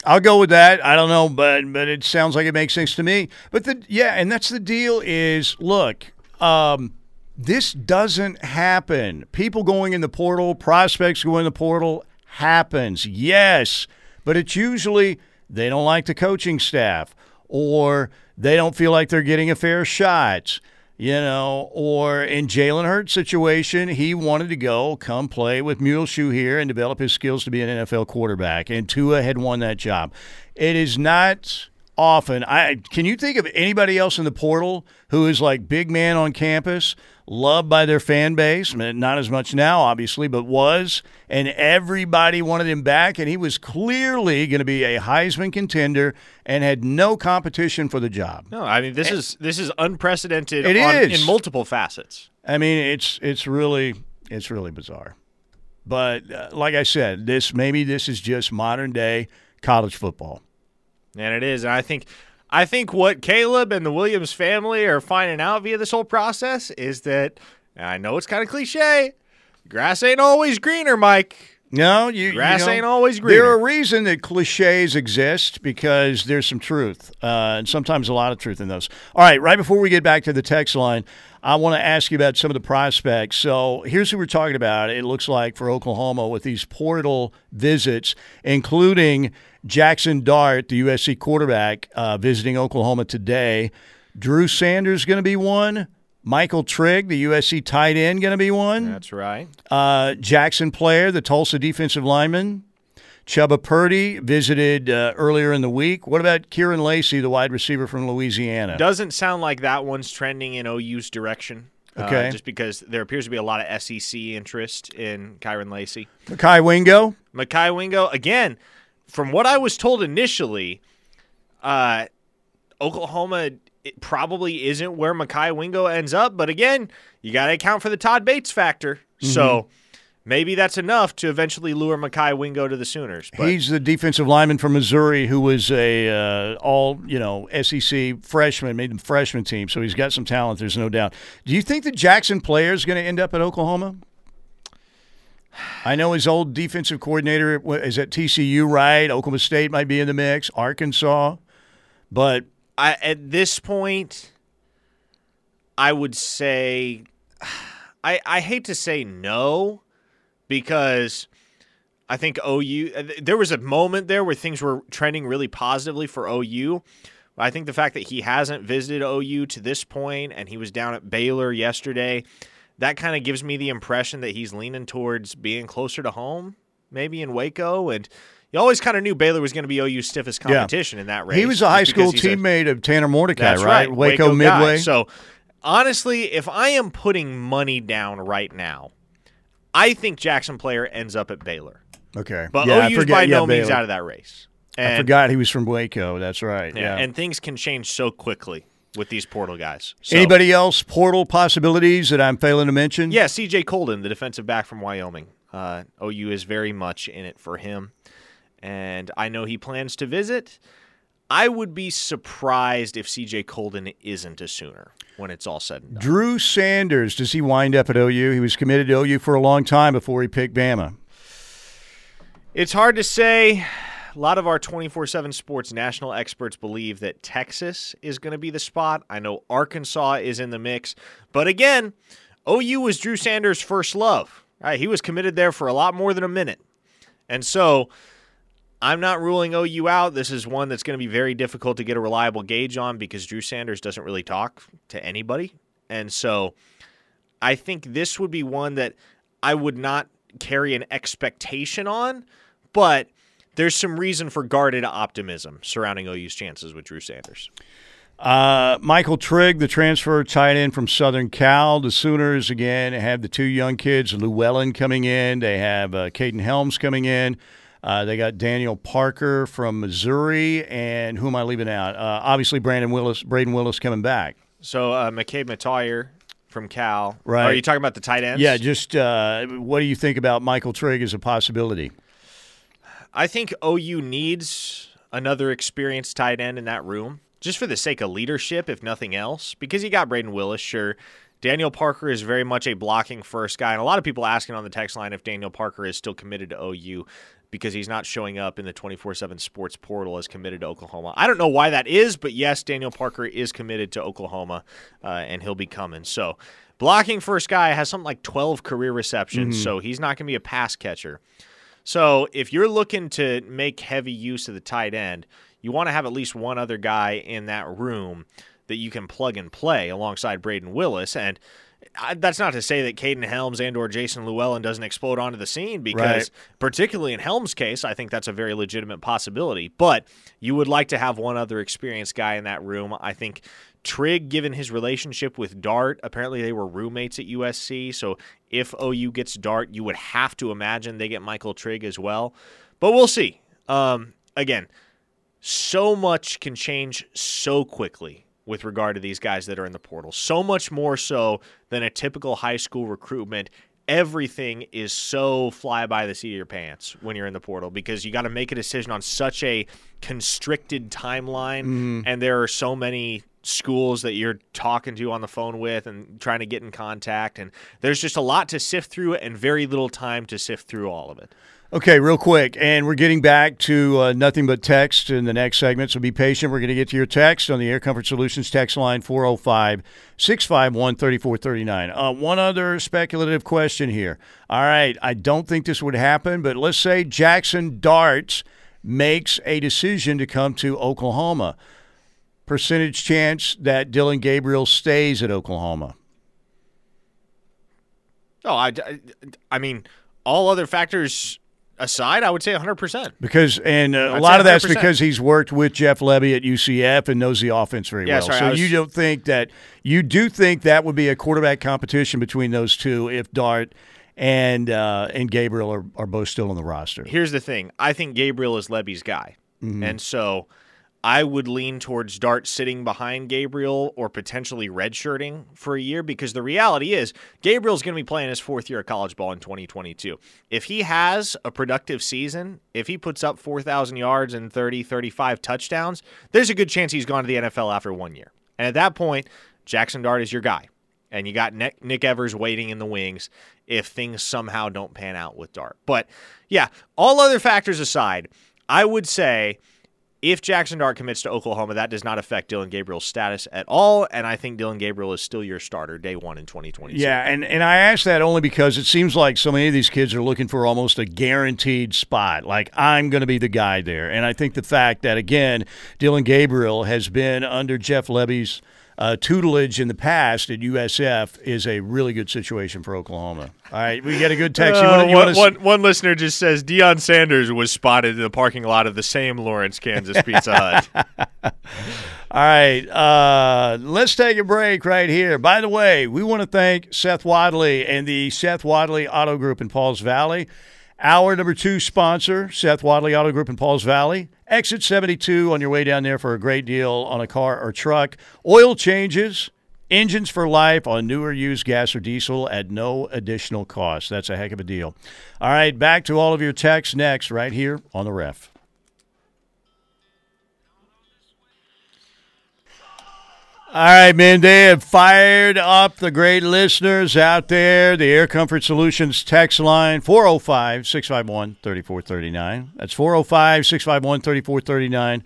I'll go with that. I don't know, but but it sounds like it makes sense to me. But the yeah, and that's the deal. Is look, um, this doesn't happen. People going in the portal, prospects going in the portal happens. Yes, but it's usually they don't like the coaching staff or they don't feel like they're getting a fair shot you know, or in Jalen Hurts' situation, he wanted to go come play with Muleshoe here and develop his skills to be an NFL quarterback, and Tua had won that job. It is not often. I can you think of anybody else in the portal who is like big man on campus, loved by their fan base? Not as much now, obviously, but was, and everybody wanted him back, and he was clearly going to be a Heisman contender and had no competition for the job. No, I mean this is this is unprecedented It on- is. in multiple facets. I mean, it's it's really it's really bizarre. But uh, like I said, this maybe this is just modern day college football. And it is. And I think I think what Caleb and the Williams family are finding out via this whole process is that I know it's kind of cliche. Grass ain't always greener, Mike. No, you you Grass know, ain't always greener. There greener. are reason that cliches exist because there's some truth, uh, and sometimes a lot of truth in those. All right, right before we get back to the text line, I want to ask you about some of the prospects. So here's who we're talking about. It looks like for Oklahoma with these portal visits, including Jackson Dart, the USC quarterback, uh, visiting Oklahoma today. Drew Sanders going to be one. Michael Trigg, the USC tight end, going to be one. That's right. Uh, Jaxon Player, the Tulsa defensive lineman. Chubba Purdy visited uh, earlier in the week. What about Kyren Lacy, the wide receiver from Louisiana? Doesn't sound like that one's trending in OU's direction. uh, Okay. just because there appears to be a lot of SEC interest in Kyren Lacy. Mekhi Wingo? Mekhi Wingo, again, from what I was told initially, uh, Oklahoma it probably isn't where Mekhi Wingo ends up. But again, you got to account for the Todd Bates factor. So maybe that's enough to eventually lure Mekhi Wingo to the Sooners. But He's the defensive lineman from Missouri who was a uh, all you know SEC freshman, made the freshman team. So he's got some talent. There's no doubt. Do you think the Jaxon Player is going to end up at Oklahoma? I know his old defensive coordinator is at TCU, right? Oklahoma State might be in the mix. Arkansas, but I, at this point, I would say I I hate to say no because I think OU uh, there was a moment there where things were trending really positively for OU. I think the fact that he hasn't visited OU to this point and he was down at Baylor yesterday, that kind of gives me the impression that he's leaning towards being closer to home, maybe in Waco and you always kind of knew Baylor was going to be OU's stiffest competition yeah. in that race. He was a high school teammate a, of Tanner Mordecai, right? right? Waco, Waco Midway. Guy. So honestly, if I am putting money down right now, I think Jaxon Player ends up at Baylor. Okay. But yeah, OU's by yeah, no Baylor. means out of that race. And, I forgot he was from Waco. That's right. Yeah, yeah. And things can change so quickly with these portal guys. So, Anybody else portal possibilities that I'm failing to mention? Yeah, CJ Coldon, the defensive back from Wyoming. Uh, OU is very much in it for him. And I know he plans to visit. I would be surprised if CJ Coldon isn't a Sooner when it's all said and done. Drew Sanders, does he wind up at OU? He was committed to OU for a long time before he picked Bama. It's hard to say. A lot of our 24 7 sports national experts believe that Texas is going to be the spot. I know Arkansas is in the mix. But again, OU was Drew Sanders' first love. Right? He was committed there for a lot more than a minute. And so I'm not ruling OU out. This is one that's going to be very difficult to get a reliable gauge on because Drew Sanders doesn't really talk to anybody. And so I think this would be one that I would not carry an expectation on, but there's some reason for guarded optimism surrounding OU's chances with Drew Sanders. Uh, Michael Trigg, the transfer tight end from Southern Cal. The Sooners, again, have the two young kids, Llewellyn coming in. They have uh, Caden Helms coming in. Uh, they got Daniel Parker from Missouri. And who am I leaving out? Uh, obviously, Brandon Willis, Brayden Willis coming back. So, uh, McCabe Mettauer from Cal. Right. Are you talking about the tight ends? Yeah, just uh, what do you think about Michael Trigg as a possibility? I think OU needs another experienced tight end in that room, just for the sake of leadership, if nothing else. Because you got Brayden Willis, sure. Daniel Parker is very much a blocking first guy, and a lot of people asking on the text line if Daniel Parker is still committed to OU because he's not showing up in the 24/7 Sports portal as committed to Oklahoma. I don't know why that is, but yes, Daniel Parker is committed to Oklahoma, uh, and he'll be coming. So, blocking first guy has something like 12 career receptions, mm-hmm. so he's not going to be a pass catcher. So if you're looking to make heavy use of the tight end, you want to have at least one other guy in that room that you can plug and play alongside Brayden Willis. And that's not to say that Caden Helms and or Jason Llewellyn doesn't explode onto the scene because right. particularly in Helms' case, I think that's a very legitimate possibility. But you would like to have one other experienced guy in that room. I think Trigg, given his relationship with Dart, apparently they were roommates at USC. So if OU gets Dart, you would have to imagine they get Michael Trigg as well. But we'll see. Um, again, so much can change so quickly with regard to these guys that are in the portal. So much more so than a typical high school recruitment. Everything is so fly by the seat of your pants when you're in the portal because you got to make a decision on such a constricted timeline, mm. and there are so many schools that you're talking to on the phone with and trying to get in contact. And there's just a lot to sift through and very little time to sift through all of it. Okay, real quick. And we're getting back to uh, nothing but text in the next segment. So be patient. We're going to get to your text on the Air Comfort Solutions text line 405 651 3439. Uh, one other speculative question here. All right, I don't think this would happen, but let's say Jackson Darts makes a decision to come to Oklahoma percentage chance that Dillon Gabriel stays at Oklahoma? Oh, I, I mean, all other factors aside, I would say 100%. Because, and uh, a lot of that's because he's worked with Jeff Lebby at UCF and knows the offense very yeah, well. Sorry, so was, you don't think that, you do think that would be a quarterback competition between those two if Dart and uh, and Gabriel are, are both still on the roster. Here's the thing I think Gabriel is Lebby's guy. Mm-hmm. And so I would lean towards Dart sitting behind Gabriel or potentially redshirting for a year because the reality is Gabriel's going to be playing his fourth year of college ball in 2022. If he has a productive season, if he puts up 4,000 yards and 30, 35 touchdowns, there's a good chance he's gone to the NFL after one year. And at that point, Jackson Dart is your guy. And you got Nick Evers waiting in the wings if things somehow don't pan out with Dart. But yeah, all other factors aside, I would say – If Jackson Dart commits to Oklahoma, that does not affect Dillon Gabriel's status at all, and I think Dillon Gabriel is still your starter day one in 2022. Yeah, and, and I ask that only because it seems like so many of these kids are looking for almost a guaranteed spot. Like, I'm going to be the guy there. And I think the fact that, again, Dillon Gabriel has been under Jeff Lebby's – uh, tutelage in the past at USF is a really good situation for Oklahoma. All right, we get a good text. You wanna, you uh, one, one, listener just says Deion Sanders was spotted in the parking lot of the same Lawrence, Kansas Pizza Hut. All right, uh, let's take a break right here. By the way, we want to thank Seth Wadley and the Seth Wadley Auto Group in Pauls Valley. Our number two sponsor, Seth Wadley Auto Group in Pauls Valley. Exit 72 on your way down there for a great deal on a car or truck. Oil changes, engines for life on newer used gas or diesel at no additional cost. That's a heck of a deal. All right, back to all of your texts next, right here on the ref. All right, man. They have fired up the great listeners out there. The Air Comfort Solutions text line 405 651 3439. That's 405 651 3439.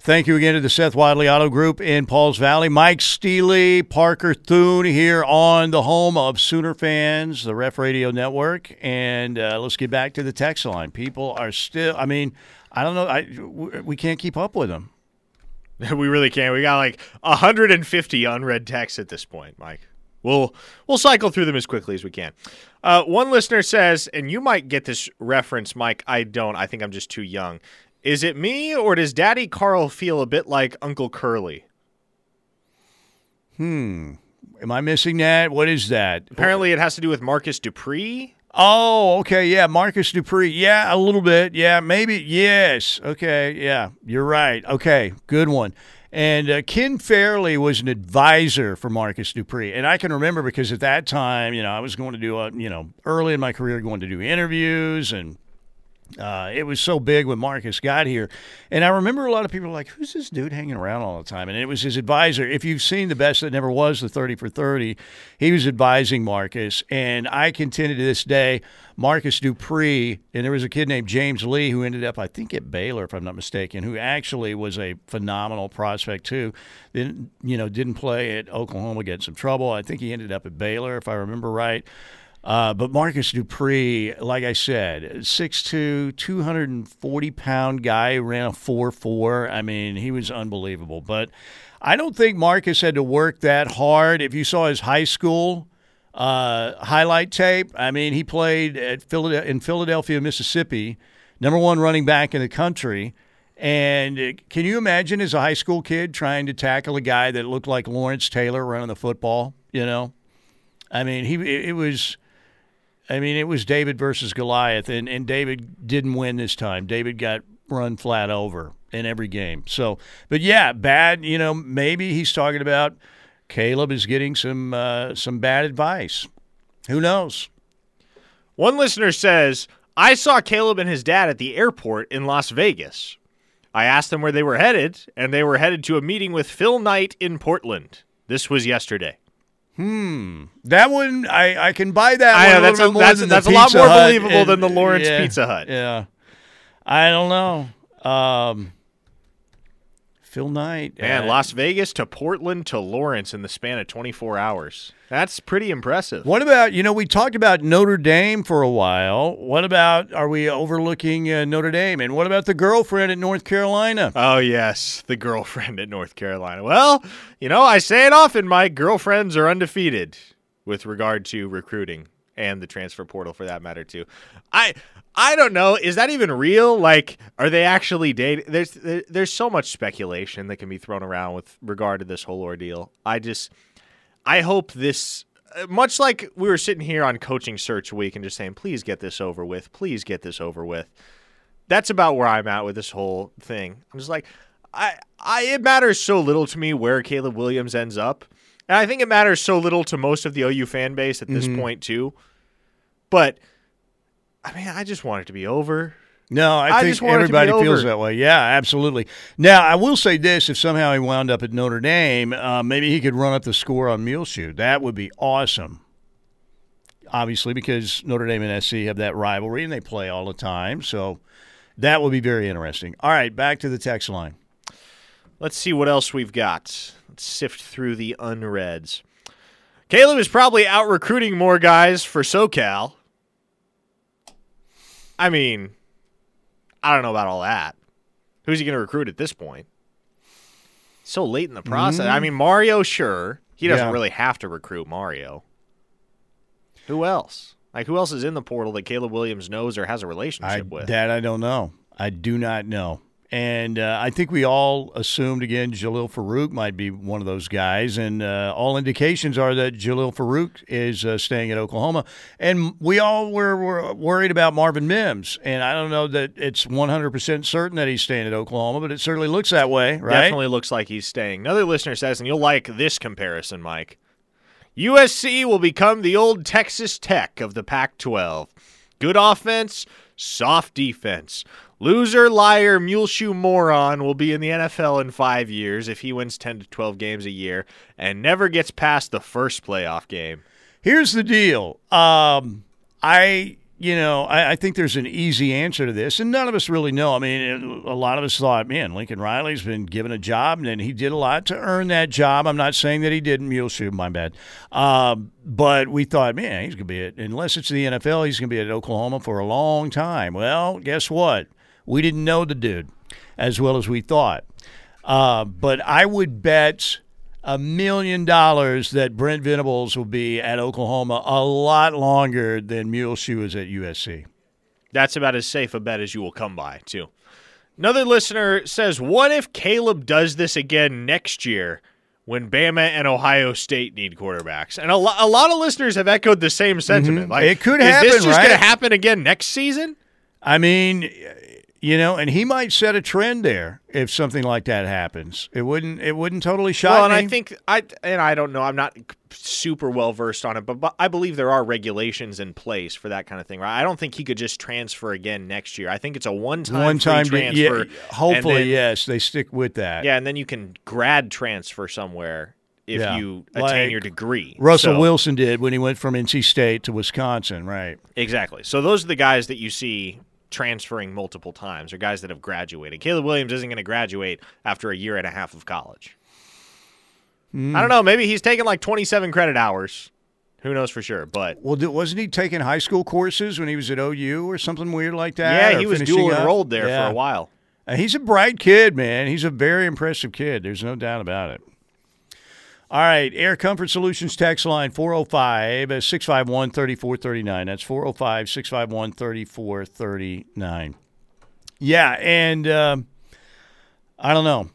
Thank you again to the Seth Wadley Auto Group in Pauls Valley. Mike Steely, Parker Thune here on the home of Sooner fans, the Ref Radio Network. And uh, let's get back to the text line. People are still, I mean, I don't know, I, we can't keep up with them. we really can't. We got like 150 unread texts at this point, Mike. We'll we'll cycle through them as quickly as we can. Uh, one listener says, and you might get this reference, Mike. I don't. I think I'm just too young. Is it me or does Daddy Carl feel a bit like Uncle Curly? Hmm. Am I missing that? What is that? Apparently, it has to do with Marcus Dupree. Oh, okay, yeah, Marcus Dupree. Yeah, a little bit. Yeah, maybe. Yes. Okay, yeah, you're right. Okay, good one. And uh, Ken Fairley was an advisor for Marcus Dupree, and I can remember because at that time, you know, I was going to do a, you know, early in my career, going to do interviews and uh, it was so big when Marcus got here. And I remember a lot of people like, who's this dude hanging around all the time? And it was his advisor. If you've seen The Best That Never Was, the 30 for 30, he was advising Marcus. And I contend to this day, Marcus Dupree, and there was a kid named James Lee who ended up, I think, at Baylor, if I'm not mistaken, who actually was a phenomenal prospect too. Then, you know, didn't play at Oklahoma, get some trouble. I think he ended up at Baylor, if I remember right. Uh, but Marcus Dupree, like I said, 6'2", 240 pound guy, ran a 4 4. I mean, he was unbelievable. But I don't think Marcus had to work that hard. If you saw his high school uh, highlight tape, I mean, he played at Philadelphia, in Philadelphia, Mississippi, number one running back in the country. And can you imagine as a high school kid trying to tackle a guy that looked like Lawrence Taylor running the football? You know, I mean, he it was I mean, it was David versus Goliath, and, and David didn't win this time. David got run flat over in every game. So, but yeah, bad. You know, maybe he's talking about Caleb is getting some uh, some bad advice. Who knows? One listener says, "I saw Caleb and his dad at the airport in Las Vegas. I asked them where they were headed, and they were headed to a meeting with Phil Knight in Portland. This was yesterday." Hmm. That one I, I can buy that. I know that's a, that's, that's a lot more believable and, than the Lawrence yeah, Pizza Hut. Yeah. I don't know. Um, Phil Knight. Man, uh, Las Vegas to Portland to Lawrence in the span of 24 hours. That's pretty impressive. What about, you know, we talked about Notre Dame for a while. What about, are we overlooking uh, Notre Dame? And what about the girlfriend at North Carolina? Oh, yes, the girlfriend at North Carolina. Well, you know, I say it often, Mike girlfriends are undefeated with regard to recruiting and the transfer portal for that matter too. I I don't know. Is that even real? Like, are they actually dating? There's there's so much speculation that can be thrown around with regard to this whole ordeal. I just I hope this. Uh, much like we were sitting here on coaching search week and just saying, please get this over with. Please get this over with. That's about where I'm at with this whole thing. I'm just like, I, I, it matters so little to me where Caleb Williams ends up. And I think it matters so little to most of the OU fan base at this mm-hmm. point, too. But I mean, I just want it to be over. No, I, I think everybody feels that way. Yeah, absolutely. Now, I will say this: if somehow he wound up at Notre Dame, uh, maybe he could run up the score on Muleshoe. That would be awesome. Obviously, because Notre Dame and SC have that rivalry and they play all the time. So, That will be very interesting. All right, back to the text line. Let's see what else we've got. Let's sift through the unreads. Caleb is probably out recruiting more guys for SoCal. I mean, I don't know about all that. Who's he going to recruit at this point? So late in the process. I mm. mean, Mario, sure. He doesn't Yeah. really have to recruit Mario. Who else? Like, who else is in the portal that Caleb Williams knows or has a relationship with? that I don't know. I do not know. And uh, I think we all assumed again Jalil Farooq might be one of those guys, and uh, all indications are that Jalil Farooq is uh, staying at Oklahoma. And we all were, were worried about Marvin Mims, and I don't know that it's 100% certain that he's staying at Oklahoma, but it certainly looks that way, right? Definitely looks like he's staying. Another listener says, and you'll like this comparison, Mike. USC will become the old Texas Tech of the Pac 12. Good offense, soft defense. Loser, liar, muleshoe moron will be in the NFL in five years if he wins 10 to 12 games a year and never gets past the first playoff game. Here's the deal. Um, I, you know, I, I think there's an easy answer to this, and none of us really know. I mean, a lot of us thought, man, Lincoln Riley's been given a job, and he did a lot to earn that job. I'm not saying that he didn't. Muleshoe, my bad. Um, but we thought, man, he's going to be at, unless it's the NFL, he's going to be at Oklahoma for a long time. Well, guess what? We didn't know the dude as well as we thought. Uh, but I would bet a million dollars that Brent Venables will be at Oklahoma a lot longer than Muleshoe is at USC. That's about as safe a bet as you will come by, too. Another listener says, What if Caleb does this again next year when Bama and Ohio State need quarterbacks? And a, lo- a lot of listeners have echoed the same sentiment. Like, Mm-hmm. It could is happen, this just right? going to happen again next season? I mean, you know, and he might set a trend there if something like that happens. It wouldn't. It wouldn't totally shock me. Well, and me. I think I and I don't know. I'm not super well versed on it, but, but I believe there are regulations in place for that kind of thing. Right? I don't think he could just transfer again next year. I think it's a one-time one time, free yeah. transfer. and Hopefully, then- yes, they stick with that. Yeah, and then you can grad transfer somewhere if Yeah. you attain Like your degree. Russell So- Wilson did when he went from NC State to Wisconsin, right? Exactly. So those are the guys that you see transferring multiple times, or guys that have graduated. Caleb Williams isn't going to graduate after a year and a half of college. Hmm. I don't know. Maybe he's taking like 27 credit hours. Who knows for sure? But Well, wasn't he taking high school courses when he was at OU or something weird like that? yeah, he was dual up? enrolled there Yeah. for a while. Uh, He's a bright kid, man. He's a very impressive kid. There's no doubt about it. All right, Air Comfort Solutions text line 405 651 3439. That's 405 651 3439. Yeah, and um, I don't know.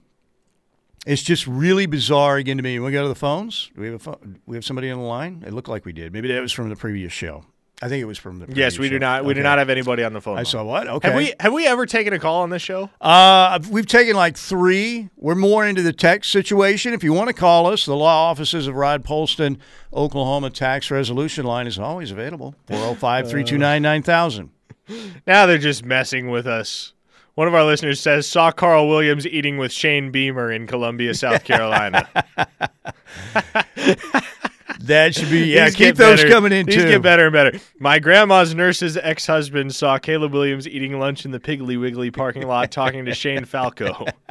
It's just really bizarre again to me. We go to the phones. Do we have a phone? We have somebody on the line. It looked like we did. Maybe that was from the previous show. I think it was from the. Yes, we do not. We do not have anybody on the phone. I saw what? Okay. Have we have we ever taken a call on this show? Uh, we've taken like three. We're more into the text situation. If you want to call us, the law offices of Rod Polston, Oklahoma tax resolution line is always available. 405 329 9000. Now they're just messing with us. One of our listeners says saw Carl Williams eating with Shane Beamer in Columbia, South Carolina. That should be, yeah, These keep those better. coming in These too. get better and better. My grandma's nurse's ex-husband saw Caleb Williams eating lunch in the Piggly Wiggly parking lot, talking to Shane Falco.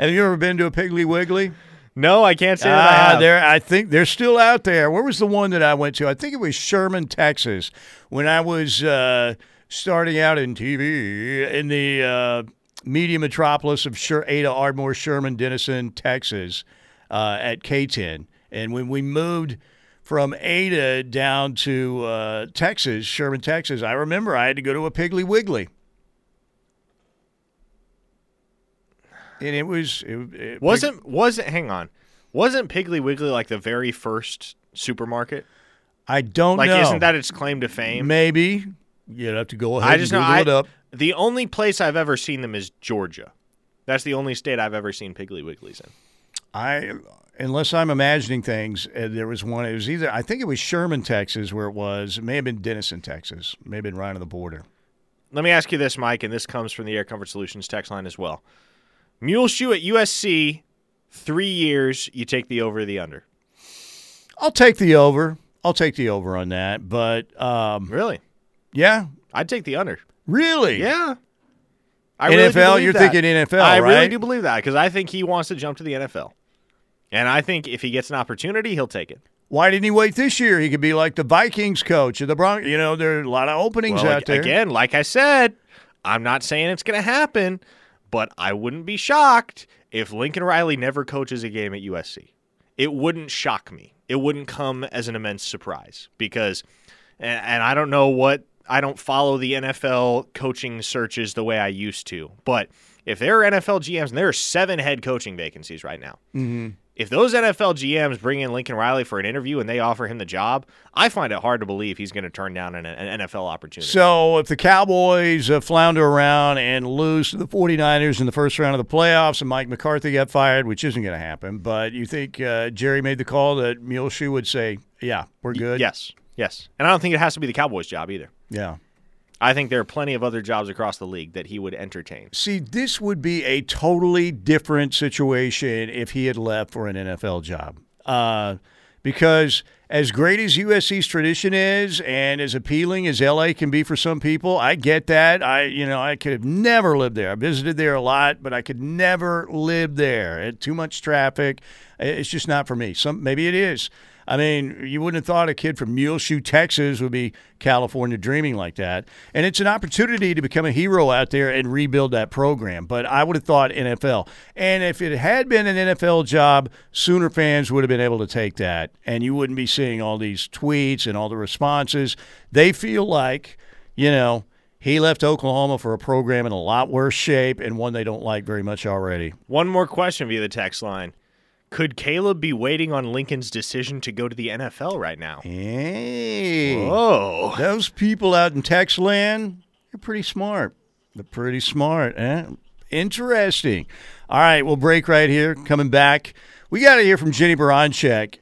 Have you ever been to a Piggly Wiggly? No, I can't say that I have. there. I think they're still out there. Where was the one that I went to? I think it was Sherman, Texas, when I was uh, starting out in TV in the uh, media metropolis of Sher- Ada Ardmore, Sherman, Denison, Texas, uh, at KTEN. And when we moved from Ada down to uh, Texas, Sherman, Texas, I remember I had to go to a Piggly Wiggly. And it was it, it, Wasn't wasn't hang on. Wasn't Piggly Wiggly like the very first supermarket? I don't. Like know. isn't that its claim to fame? Maybe you'd have to go ahead I just and know I, it up. the only place I've ever seen them is Georgia. That's the only state I've ever seen Piggly Wigglies in. I, unless I'm imagining things, uh, there was one. It was either I think it was Sherman, Texas, where it was. It may have been Denison, Texas. May have been right on the border. Let me ask you this, Mike, and this comes from the Air Comfort Solutions text line as well. Mule shoe at USC, three years. You take the over or the under. I'll take the over. I'll take the over on that. But um, Really? yeah, I'd take the under. Really? Yeah. I NFL? really You're that. thinking NFL, I right? do believe that because I think he NFL, I really do believe that because I think he wants to jump to the NFL, and I think if he gets an opportunity, he'll take it. Why didn't he wait this year? He could be like the Vikings coach or the Broncos. You know, there are a lot of openings Well, out there. Again, like I said, I'm not saying it's going to happen, but I wouldn't be shocked if Lincoln Riley never coaches a game at USC. It wouldn't shock me. It wouldn't come as an immense surprise because, and, and I don't know what, I don't follow the NFL coaching searches the way I used to, but if there are NFL GMs, and there are seven head coaching vacancies right now. Mm-hmm. If those NFL GMs bring in Lincoln Riley for an interview and they offer him the job, I find it hard to believe he's going to turn down an, an NFL opportunity. So if the Cowboys uh, flounder around and lose to the 49ers in the first round of the playoffs and Mike McCarthy got fired, which isn't going to happen, but you think uh, Jerry made the call that Muleshoe would say, yeah, we're good? Yes, yes. And I don't think it has to be the Cowboys' job either. Yeah. I think there are plenty of other jobs across the league that he would entertain. See, this would be a totally different situation if he had left for an NFL job. Uh, because as great as USC's tradition is and as appealing as LA can be for some people, I get that. I you know, I could have never lived there. I visited there a lot, but I could never live there. It, too much traffic. It's just not for me. Some maybe it is. I mean, you wouldn't have thought a kid from Muleshoe, Texas would be California dreaming like that. And it's an opportunity to become a hero out there and rebuild that program. But I would have thought NFL. And if it had been an NFL job, Sooner fans would have been able to take that. And you wouldn't be seeing all these tweets and all the responses. They feel like, you know, he left Oklahoma for a program in a lot worse shape and one they don't like very much already. One more question via the text line. Could Caleb be waiting on Lincoln's decision to go to the NFL right now? Hey. Whoa. Those people out in Tex land, they're pretty smart. They're pretty smart. Eh? Interesting. All right, we'll break right here. Coming back, we got to hear from Jennie Baranczyk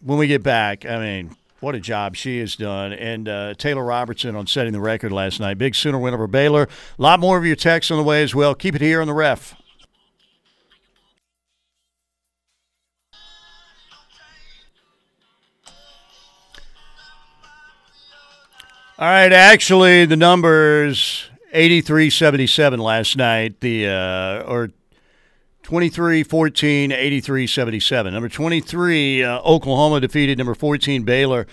when we get back. I mean, what a job she has done. And uh, Taylor Robertson on setting the record last night. Big Sooner win over Baylor. A lot more of your texts on the way as well. Keep it here on the ref. All right, actually, the numbers 83-77 last night, the uh, or 23-14, 83-77. Number 23, uh, Oklahoma defeated number 14, Baylor,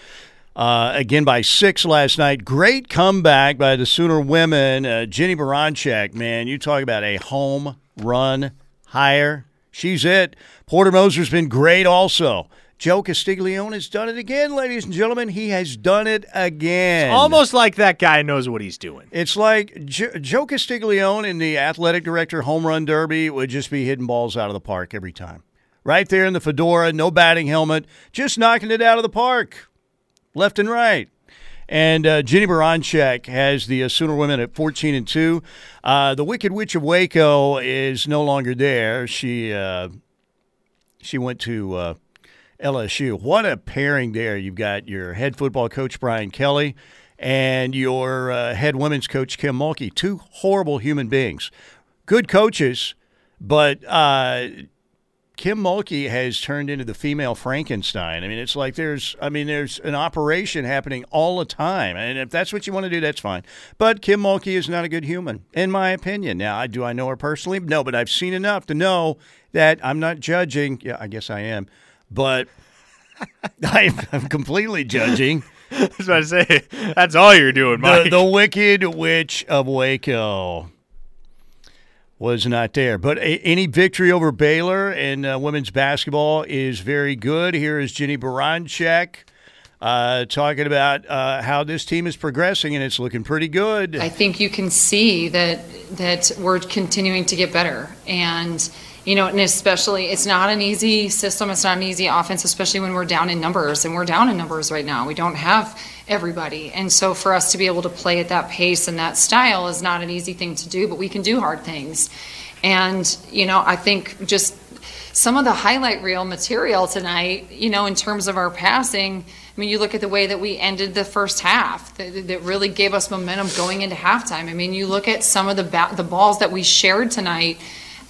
uh, again by six last night. Great comeback by the Sooner women. Uh, Jennie Baranczyk, man, you talk about a home run hire. She's it. Porter Moser's been great also. Joe Castiglione has done it again, ladies and gentlemen. He has done it again. Almost like that guy knows what he's doing. It's like jo- Joe Castiglione in the athletic director home run derby would just be hitting balls out of the park every time. Right there in the fedora, no batting helmet, just knocking it out of the park, left and right. And uh, Jennie Baranczyk has the uh, Sooner women at 14 and 2. Uh, the Wicked Witch of Waco is no longer there. She uh, she went to uh, LSU. What a pairing there. You've got your head football coach, Brian Kelly, and your uh, head women's coach, Kim Mulkey. Two horrible human beings. Good coaches, but uh, Kim Mulkey has turned into the female Frankenstein. I mean, it's like there's, I mean, there's an operation happening all the time, and if that's what you want to do, that's fine. But Kim Mulkey is not a good human, in my opinion. Now, do I know her personally? No, but I've seen enough to know that I'm not judging. Yeah, I guess I am, but I'm completely judging I was about to say, that's all you're doing, Mike. the, the Wicked Witch of Waco was not there. But a, any victory over Baylor in uh, women's basketball is very good. Here is Jennie Baranczyk uh, talking about uh, how this team is progressing, and it's looking pretty good. I think you can see that that we're continuing to get better, and you know, and especially it's not an easy system. It's not an easy offense, especially when we're down in numbers, and we're down in numbers right now. We don't have everybody, and so for us to be able to play at that pace and that style is not an easy thing to do. But we can do hard things, and you know, I think just some of the highlight reel material tonight, you know, in terms of our passing. I mean, you look at the way that we ended the first half that, that really gave us momentum going into halftime. I mean, you look at some of the ba- the balls that we shared tonight.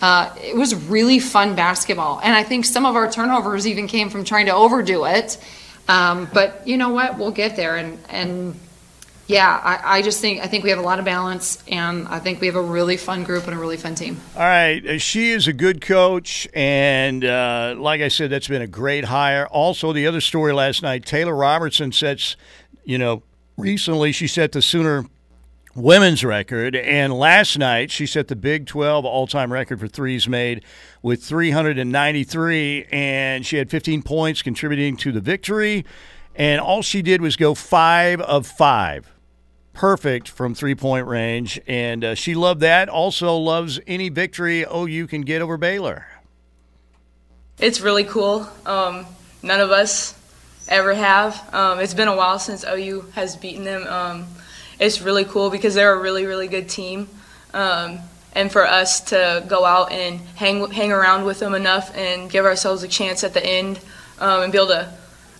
Uh, it was really fun basketball, and I think some of our turnovers even came from trying to overdo it. Um, but you know what? We'll get there, and and yeah, I, I just think I think we have a lot of balance, and I think we have a really fun group and a really fun team. All right, uh, she is a good coach, and uh, like I said, that's been a great hire. Also, the other story last night, Taylor Robertson sets, you know, recently she set the Sooner women's record, and last night she set the Big 12 all-time record for threes made with 393, and she had 15 points contributing to the victory. And all she did was go five of five perfect from three point range, and uh, she loved that. Also loves any victory OU can get over Baylor. It's really cool. Um, none of us ever have. Um, it's been a while since OU has beaten them. Um, it's really cool because they're a really, really good team. Um, and for us to go out and hang hang around with them enough and give ourselves a chance at the end um, and be able to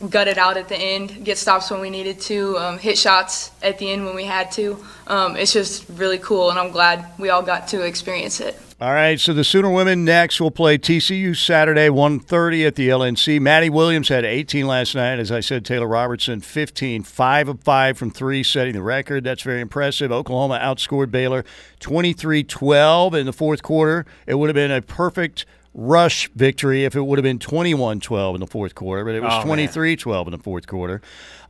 gut it out at the end, get stops when we needed to, um, hit shots at the end when we had to. Um, it's just really cool, and I'm glad we all got to experience it. All right, so the Sooner women next will play TCU Saturday, 1.30 at the LNC. Maddie Williams had 18 last night. As I said, Taylor Robertson, 15, 5 of 5 from 3, setting the record. That's very impressive. Oklahoma outscored Baylor 23-12 in the fourth quarter. It would have been a perfect – rush victory if it would have been 21 12 in the fourth quarter, but it was 23 oh, 12 in the fourth quarter.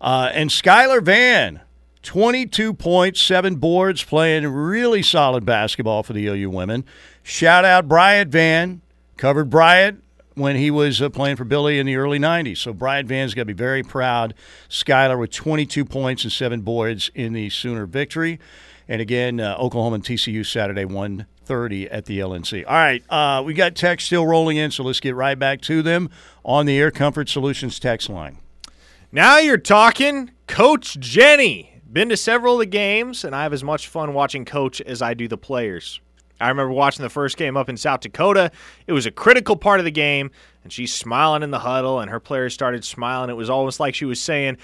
Uh, and Skylar Vann, 22 points, seven boards, playing really solid basketball for the OU women. Shout out Bryant Vann. covered Bryant when he was uh, playing for Billy in the early 90s. So Bryant Vann's got to be very proud. Skylar with 22 points and seven boards in the Sooner victory. And again, uh, Oklahoma and TCU Saturday, 1.30 at the LNC. All right, uh, we got text still rolling in, so let's get right back to them on the Air Comfort Solutions text line. Now you're talking Coach Jennie. Been to several of the games, and I have as much fun watching Coach as I do the players. I remember watching the first game up in South Dakota. It was a critical part of the game, and she's smiling in the huddle, and her players started smiling. It was almost like she was saying,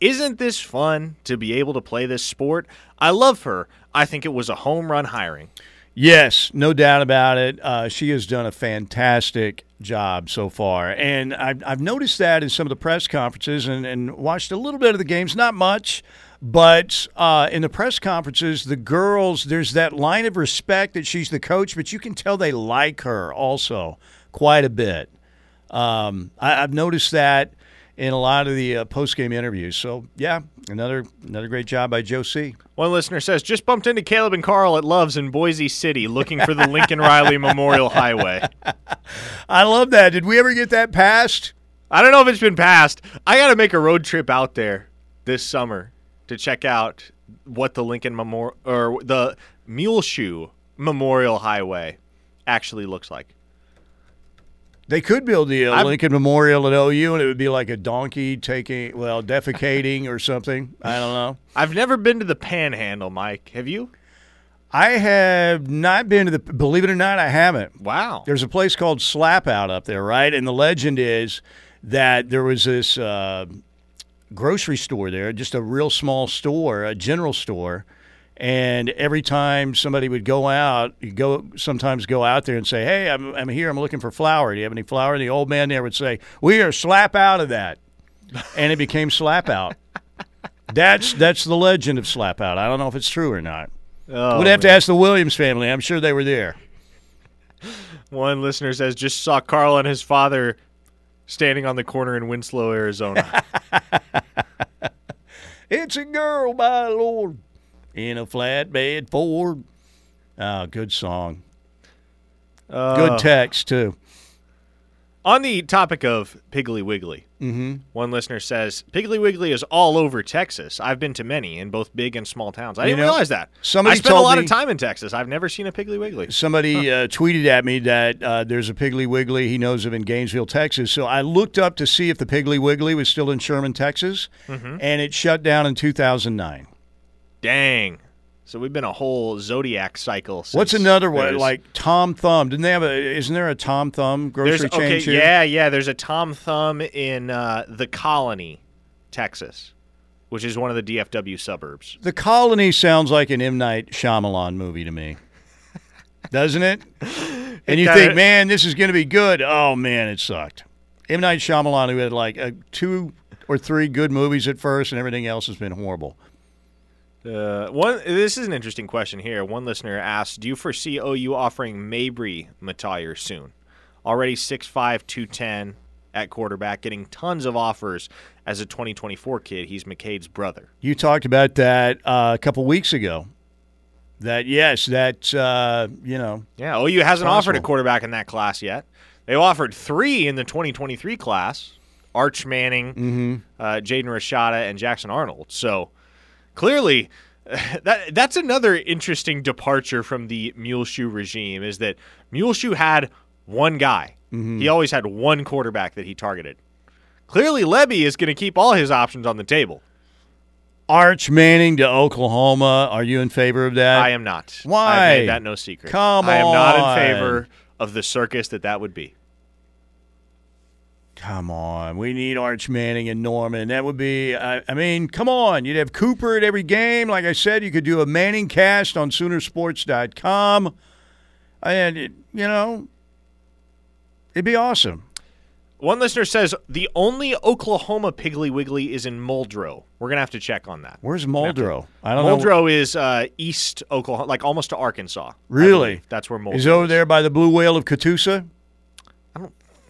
isn't this fun to be able to play this sport? I love her. I think it was a home run hiring. Yes, no doubt about it. Uh, she has done a fantastic job so far. And I've, I've noticed that in some of the press conferences and, and watched a little bit of the games, not much. But uh, in the press conferences, the girls, there's that line of respect that she's the coach, but you can tell they like her also quite a bit. Um, I, I've noticed that in a lot of the uh, post game interviews. So yeah, another another great job by Joe C. One listener says just bumped into Caleb and Carl at Loves in Boise City, looking for the Lincoln Riley Memorial Highway. I love that. Did we ever get that passed? I don't know if it's been passed. I got to make a road trip out there this summer to check out what the Lincoln Memorial or the Muleshoe Memorial Highway actually looks like. They could build the uh, Lincoln Memorial at OU, and it would be like a donkey taking, well, defecating or something. I don't know. I've never been to the Panhandle, Mike. Have you? I have not been to the. Believe it or not, I haven't. Wow. There's a place called Slap Out up there, right? And the legend is that there was this uh, grocery store there, just a real small store, a general store and every time somebody would go out, you go sometimes go out there and say, "Hey, I'm, I'm here. I'm looking for flour. Do you have any flour?" And the old man there would say, "We are slap out of that," and it became slap out. that's that's the legend of slap out. I don't know if it's true or not. Oh, We'd have man. to ask the Williams family. I'm sure they were there. One listener says just saw Carl and his father standing on the corner in Winslow, Arizona. it's a girl, my lord in a flatbed Ford. Oh, good song. Uh, good text, too. On the topic of Piggly Wiggly, mm-hmm. one listener says Piggly Wiggly is all over Texas. I've been to many in both big and small towns. I you didn't know, realize that. Somebody I spent a lot me, of time in Texas. I've never seen a Piggly Wiggly. Somebody huh. uh, tweeted at me that uh, there's a Piggly Wiggly he knows of in Gainesville, Texas. So I looked up to see if the Piggly Wiggly was still in Sherman, Texas, mm-hmm. and it shut down in 2009. Dang. So we've been a whole zodiac cycle. What's another one like Tom Thumb? Didn't they have a? Isn't there a Tom Thumb grocery chain? Okay, here? yeah, yeah. There's a Tom Thumb in uh, the Colony, Texas, which is one of the DFW suburbs. The Colony sounds like an M Night Shyamalan movie to me, doesn't it? And you think, man, this is going to be good. Oh man, it sucked. M Night Shyamalan, who had like a, two or three good movies at first, and everything else has been horrible. Uh, one. This is an interesting question here. One listener asked, "Do you foresee OU offering Mabrey Mettauer soon? Already 6'5", 210 at quarterback, getting tons of offers as a 2024 kid. He's McKade's brother. You talked about that uh, a couple weeks ago. That yes, that uh, you know, Yeah, OU hasn't offered a quarterback in that class yet. They offered three in the 2023 class: Arch Manning, uh, Jaden Rashada, and Jackson Arnold. So clearly, that that's another interesting departure from the Muleshoe regime. Is that Muleshoe had one guy. Mm-hmm. He always had one quarterback that he targeted. Clearly, Lebby is going to keep all his options on the table. Arch Manning to Oklahoma. Are you in favor of that? I am not. Why? I've made that no secret. Come on. I am not in favor of the circus that that would be. Come on, we need Arch Manning and Norman. That would be. I, I mean, come on. You'd have Cooper at every game. Like I said, you could do a Manning cast on Soonersports.com, and it, you know, it'd be awesome. One listener says the only Oklahoma Piggly Wiggly is in Muldrow. We're gonna have to check on that. Where's Muldrow? I don't know. Muldrow is uh, east Oklahoma, like almost to Arkansas. Really? That's where Muldrow Is over there by the Blue Whale of Catoosa?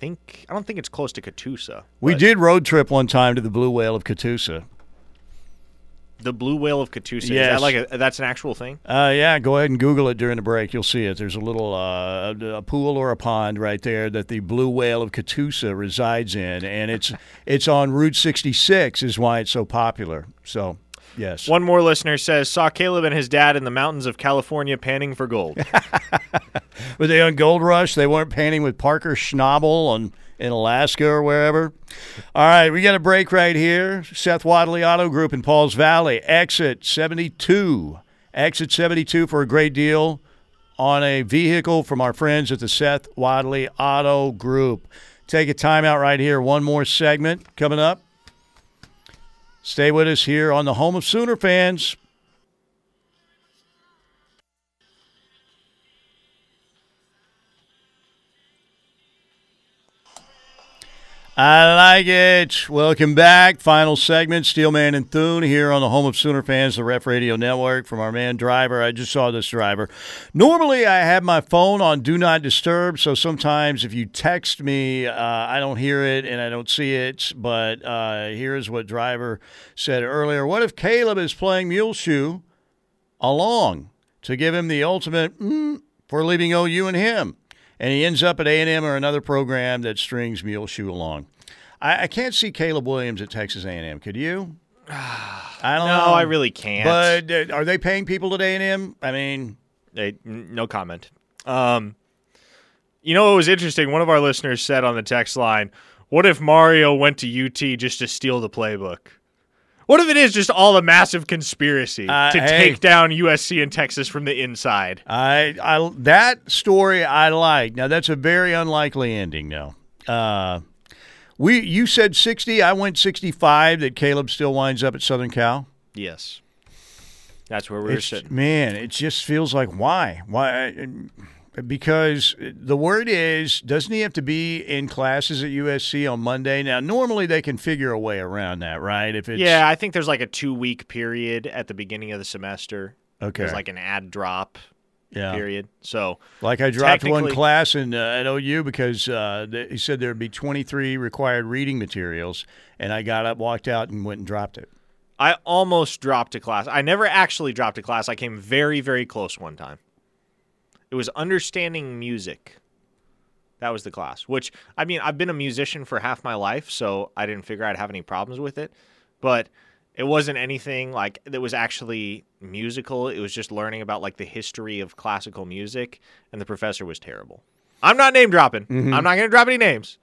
I don't think. I don't think it's close to Catoosa. We did road trip one time to the Blue Whale of Catoosa. the Blue Whale of Catoosa. Is Yes. that like a, that's an actual thing? Uh, yeah, go ahead and Google it during the break. You'll see it. There's a little uh, a pool or a pond right there that the blue whale of Catoosa resides in, and it's it's on Route 66 is why it's so popular. So, yes. One more listener says saw Caleb and his dad in the mountains of California panning for gold. Were they on Gold Rush? They weren't panning with Parker Schnabel on in Alaska or wherever. All right, we got a break right here. Seth Wadley Auto Group in Pauls Valley. Exit 72. Exit 72 for a great deal on a vehicle from our friends at the Seth Wadley Auto Group. Take a timeout right here. One more segment coming up. Stay with us here on the home of Sooner fans. I like it. Welcome back. Final segment, Steelman and Thune here on the home of Sooner fans, the Ref Radio Network. From our man driver, I just saw this driver. Normally, I have my phone on Do Not Disturb, so sometimes if you text me, uh, I don't hear it and I don't see it. But uh, here's what driver said earlier: What if Caleb is playing Muleshoe along to give him the ultimate mm, for leaving OU and him? And he ends up at A&M or another program that strings Muleshoe along. I, I can't see Caleb Williams at Texas A&M. Could you? I don't no, know. I really can't. But uh, are they paying people at A&M? I mean, Hey, n- no comment. Um, you know what was interesting? One of our listeners said on the text line, "What if Mario went to UT just to steal the playbook? What if it is just all a massive conspiracy Uh, to hey. take down USC and Texas from the inside?" I, I that story I like. Now that's a very unlikely ending. Now, uh, we you said sixty. I went sixty-five. That Caleb still winds up at Southern Cal. Yes, that's where we are It's- sitting. Man, it just feels like why? Why? Because the word is, doesn't he have to be in classes at USC on Monday? Now, normally they can figure a way around that, right? If it's Yeah, I think there's like a two week period at the beginning of the semester. okay, There's like an ad drop yeah, period. So like I dropped one class in uh, at OU because uh, th- he said there'd be 23 required reading materials, and I got up, walked out, and went and dropped it. I almost dropped a class. I never actually dropped a class. I came very, very close one time. It was understanding music. That was the class. Which I mean, I've been a musician for half my life, so I didn't figure I'd have any problems with it. But it wasn't anything like that was actually musical. It was just learning about like the history of classical music, and the professor was terrible. I'm not name dropping. I'm not going to drop any names.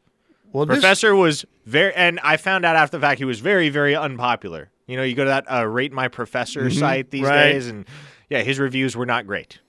Well, this- Professor was very, and I found out after the fact he was very, very unpopular. You know, you go to that uh, Rate My Professor site these Mm-hmm. right. days, and yeah, his reviews were not great.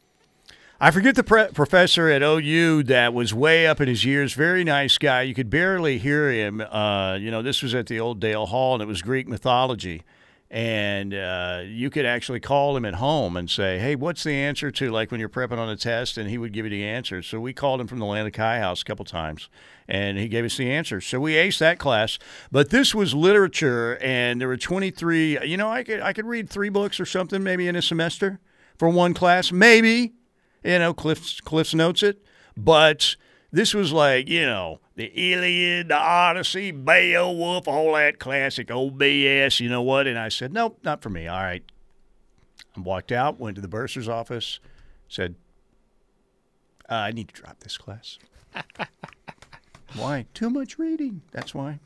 I forget the pre- professor at OU that was way up in his years. Very nice guy. You could barely hear him. Uh, you know, this was at the old Dale Hall, and it was Greek mythology. and uh, you could actually call him at home and say, "Hey, what's the answer to like when you're prepping on a test?" And he would give you the answer. So we called him from the Lambda Chi House a couple times, and he gave us the answer. So we aced that class. But this was literature, and there were 23. You know, I could I could read three books or something maybe in a semester for one class, maybe. You know, Cliff's Cliff's notes it, but this was like you know the Iliad, the Odyssey, Beowulf, all that classic old BS. You know what? And I said, nope, not for me. All right. I walked out, went to the bursar's office, said, uh, I need to drop this class. why? Too much reading. That's why.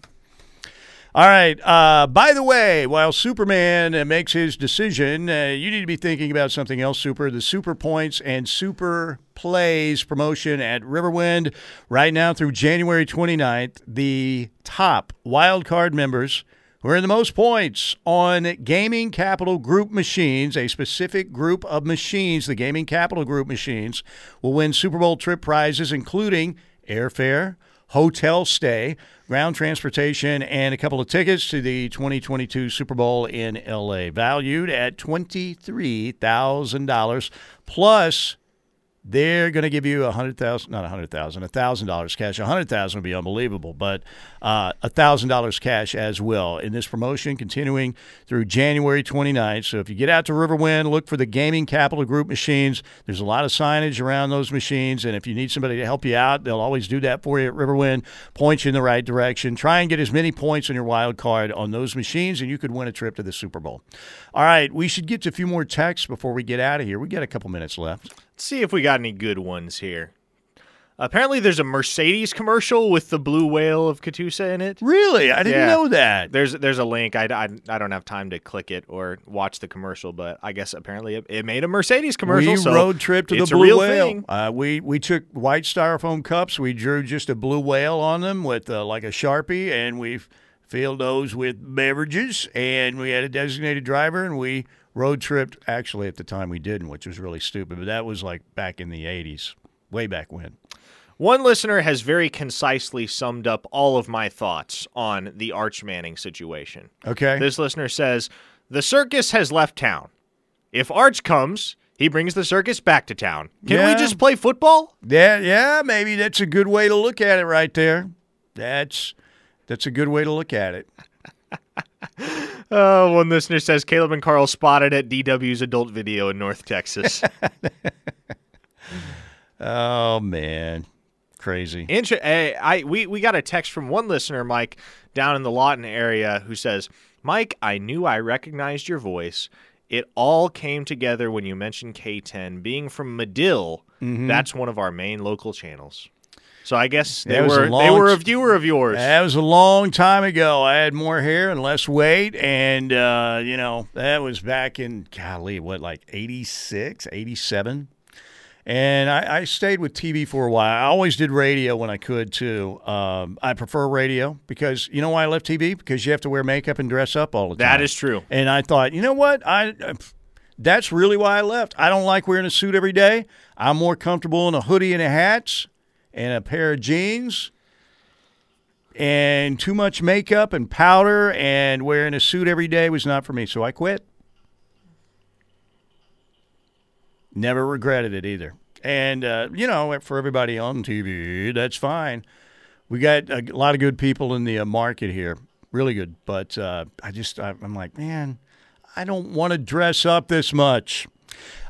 All right. Uh, by the way, while Superman uh, makes his decision, uh, you need to be thinking about something else, Super. The Super Points and Super Plays promotion at Riverwind right now through January 29th. The top wildcard members who are in the most points on Gaming Capital Group machines, a specific group of machines, the Gaming Capital Group machines, will win Super Bowl trip prizes, including airfare, hotel stay, ground transportation, and a couple of tickets to the 2022 Super Bowl in LA, valued at $23,000 plus they're going to give you a hundred thousand, not a hundred thousand, a thousand dollars cash. A hundred thousand would be unbelievable, but uh, a thousand dollars cash as well in this promotion, continuing through January 29th. So if you get out to Riverwind, look for the Gaming Capital Group machines. There's a lot of signage around those machines, and if you need somebody to help you out, they'll always do that for you at Riverwind. Point you in the right direction. Try and get as many points on your wild card on those machines, and you could win a trip to the Super Bowl. All right, we should get to a few more texts before we get out of here. We got a couple minutes left. Let's see if we got any good ones here. Apparently, there's a Mercedes commercial with the blue whale of Catoosa in it. Really, I didn't Yeah. know that. There's there's a link. I, I, I don't have time to click it or watch the commercial, but I guess apparently it, it made a Mercedes commercial. We so road trip to the blue whale. Uh, we we took white styrofoam cups. We drew just a blue whale on them with uh, like a sharpie, and we filled those with beverages. And we had a designated driver, and we road tripped. Actually, at the time we didn't, which was really stupid. But that was like back in the '80s, way back when. One listener has very concisely summed up all of my thoughts on the Arch Manning situation. Okay. This listener says the circus has left town. If Arch comes, he brings the circus back to town. Can Yeah. we just play football? yeah, yeah, maybe that's a good way to look at it right there. That's that's a good way to look at it. Uh, one listener says Caleb and Carl spotted at DW's adult video in North Texas. Oh man, crazy. Inter- eh, I we we got a text from one listener, Mike, down in the Lawton area, who says, "Mike, I knew I recognized your voice. It all came together when you mentioned KTEN being from Madill. Mm-hmm. That's one of our main local channels. So I guess they That was a were they were a viewer of yours. That was a long time ago. I had more hair and less weight. And, uh, you know, that was back in, golly, what, like 86, 87? And I, I stayed with TV for a while. I always did radio when I could, too. Um, I prefer radio because, you know why I left TV? Because you have to wear makeup and dress up all the time. That is true. And I thought, you know what? I uh, that's really why I left. I don't like wearing a suit every day. I'm more comfortable in a hoodie and a hat and a pair of jeans. And too much makeup and powder and wearing a suit every day was not for me, so I quit. Never regretted it either. And uh, you know, for everybody on TV, that's fine. We got a lot of good people in the uh, market here, really good. But uh, I just, I, I'm like, man, I don't want to dress up this much.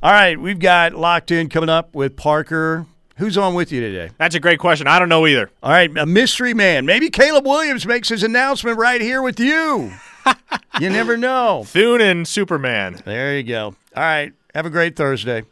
All right, we've got locked in coming up with Parker. Who's on with you today? That's a great question. I don't know either. All right, a mystery man. Maybe Caleb Williams makes his announcement right here with you. you never know. Thune and Superman. There you go. All right, have a great Thursday.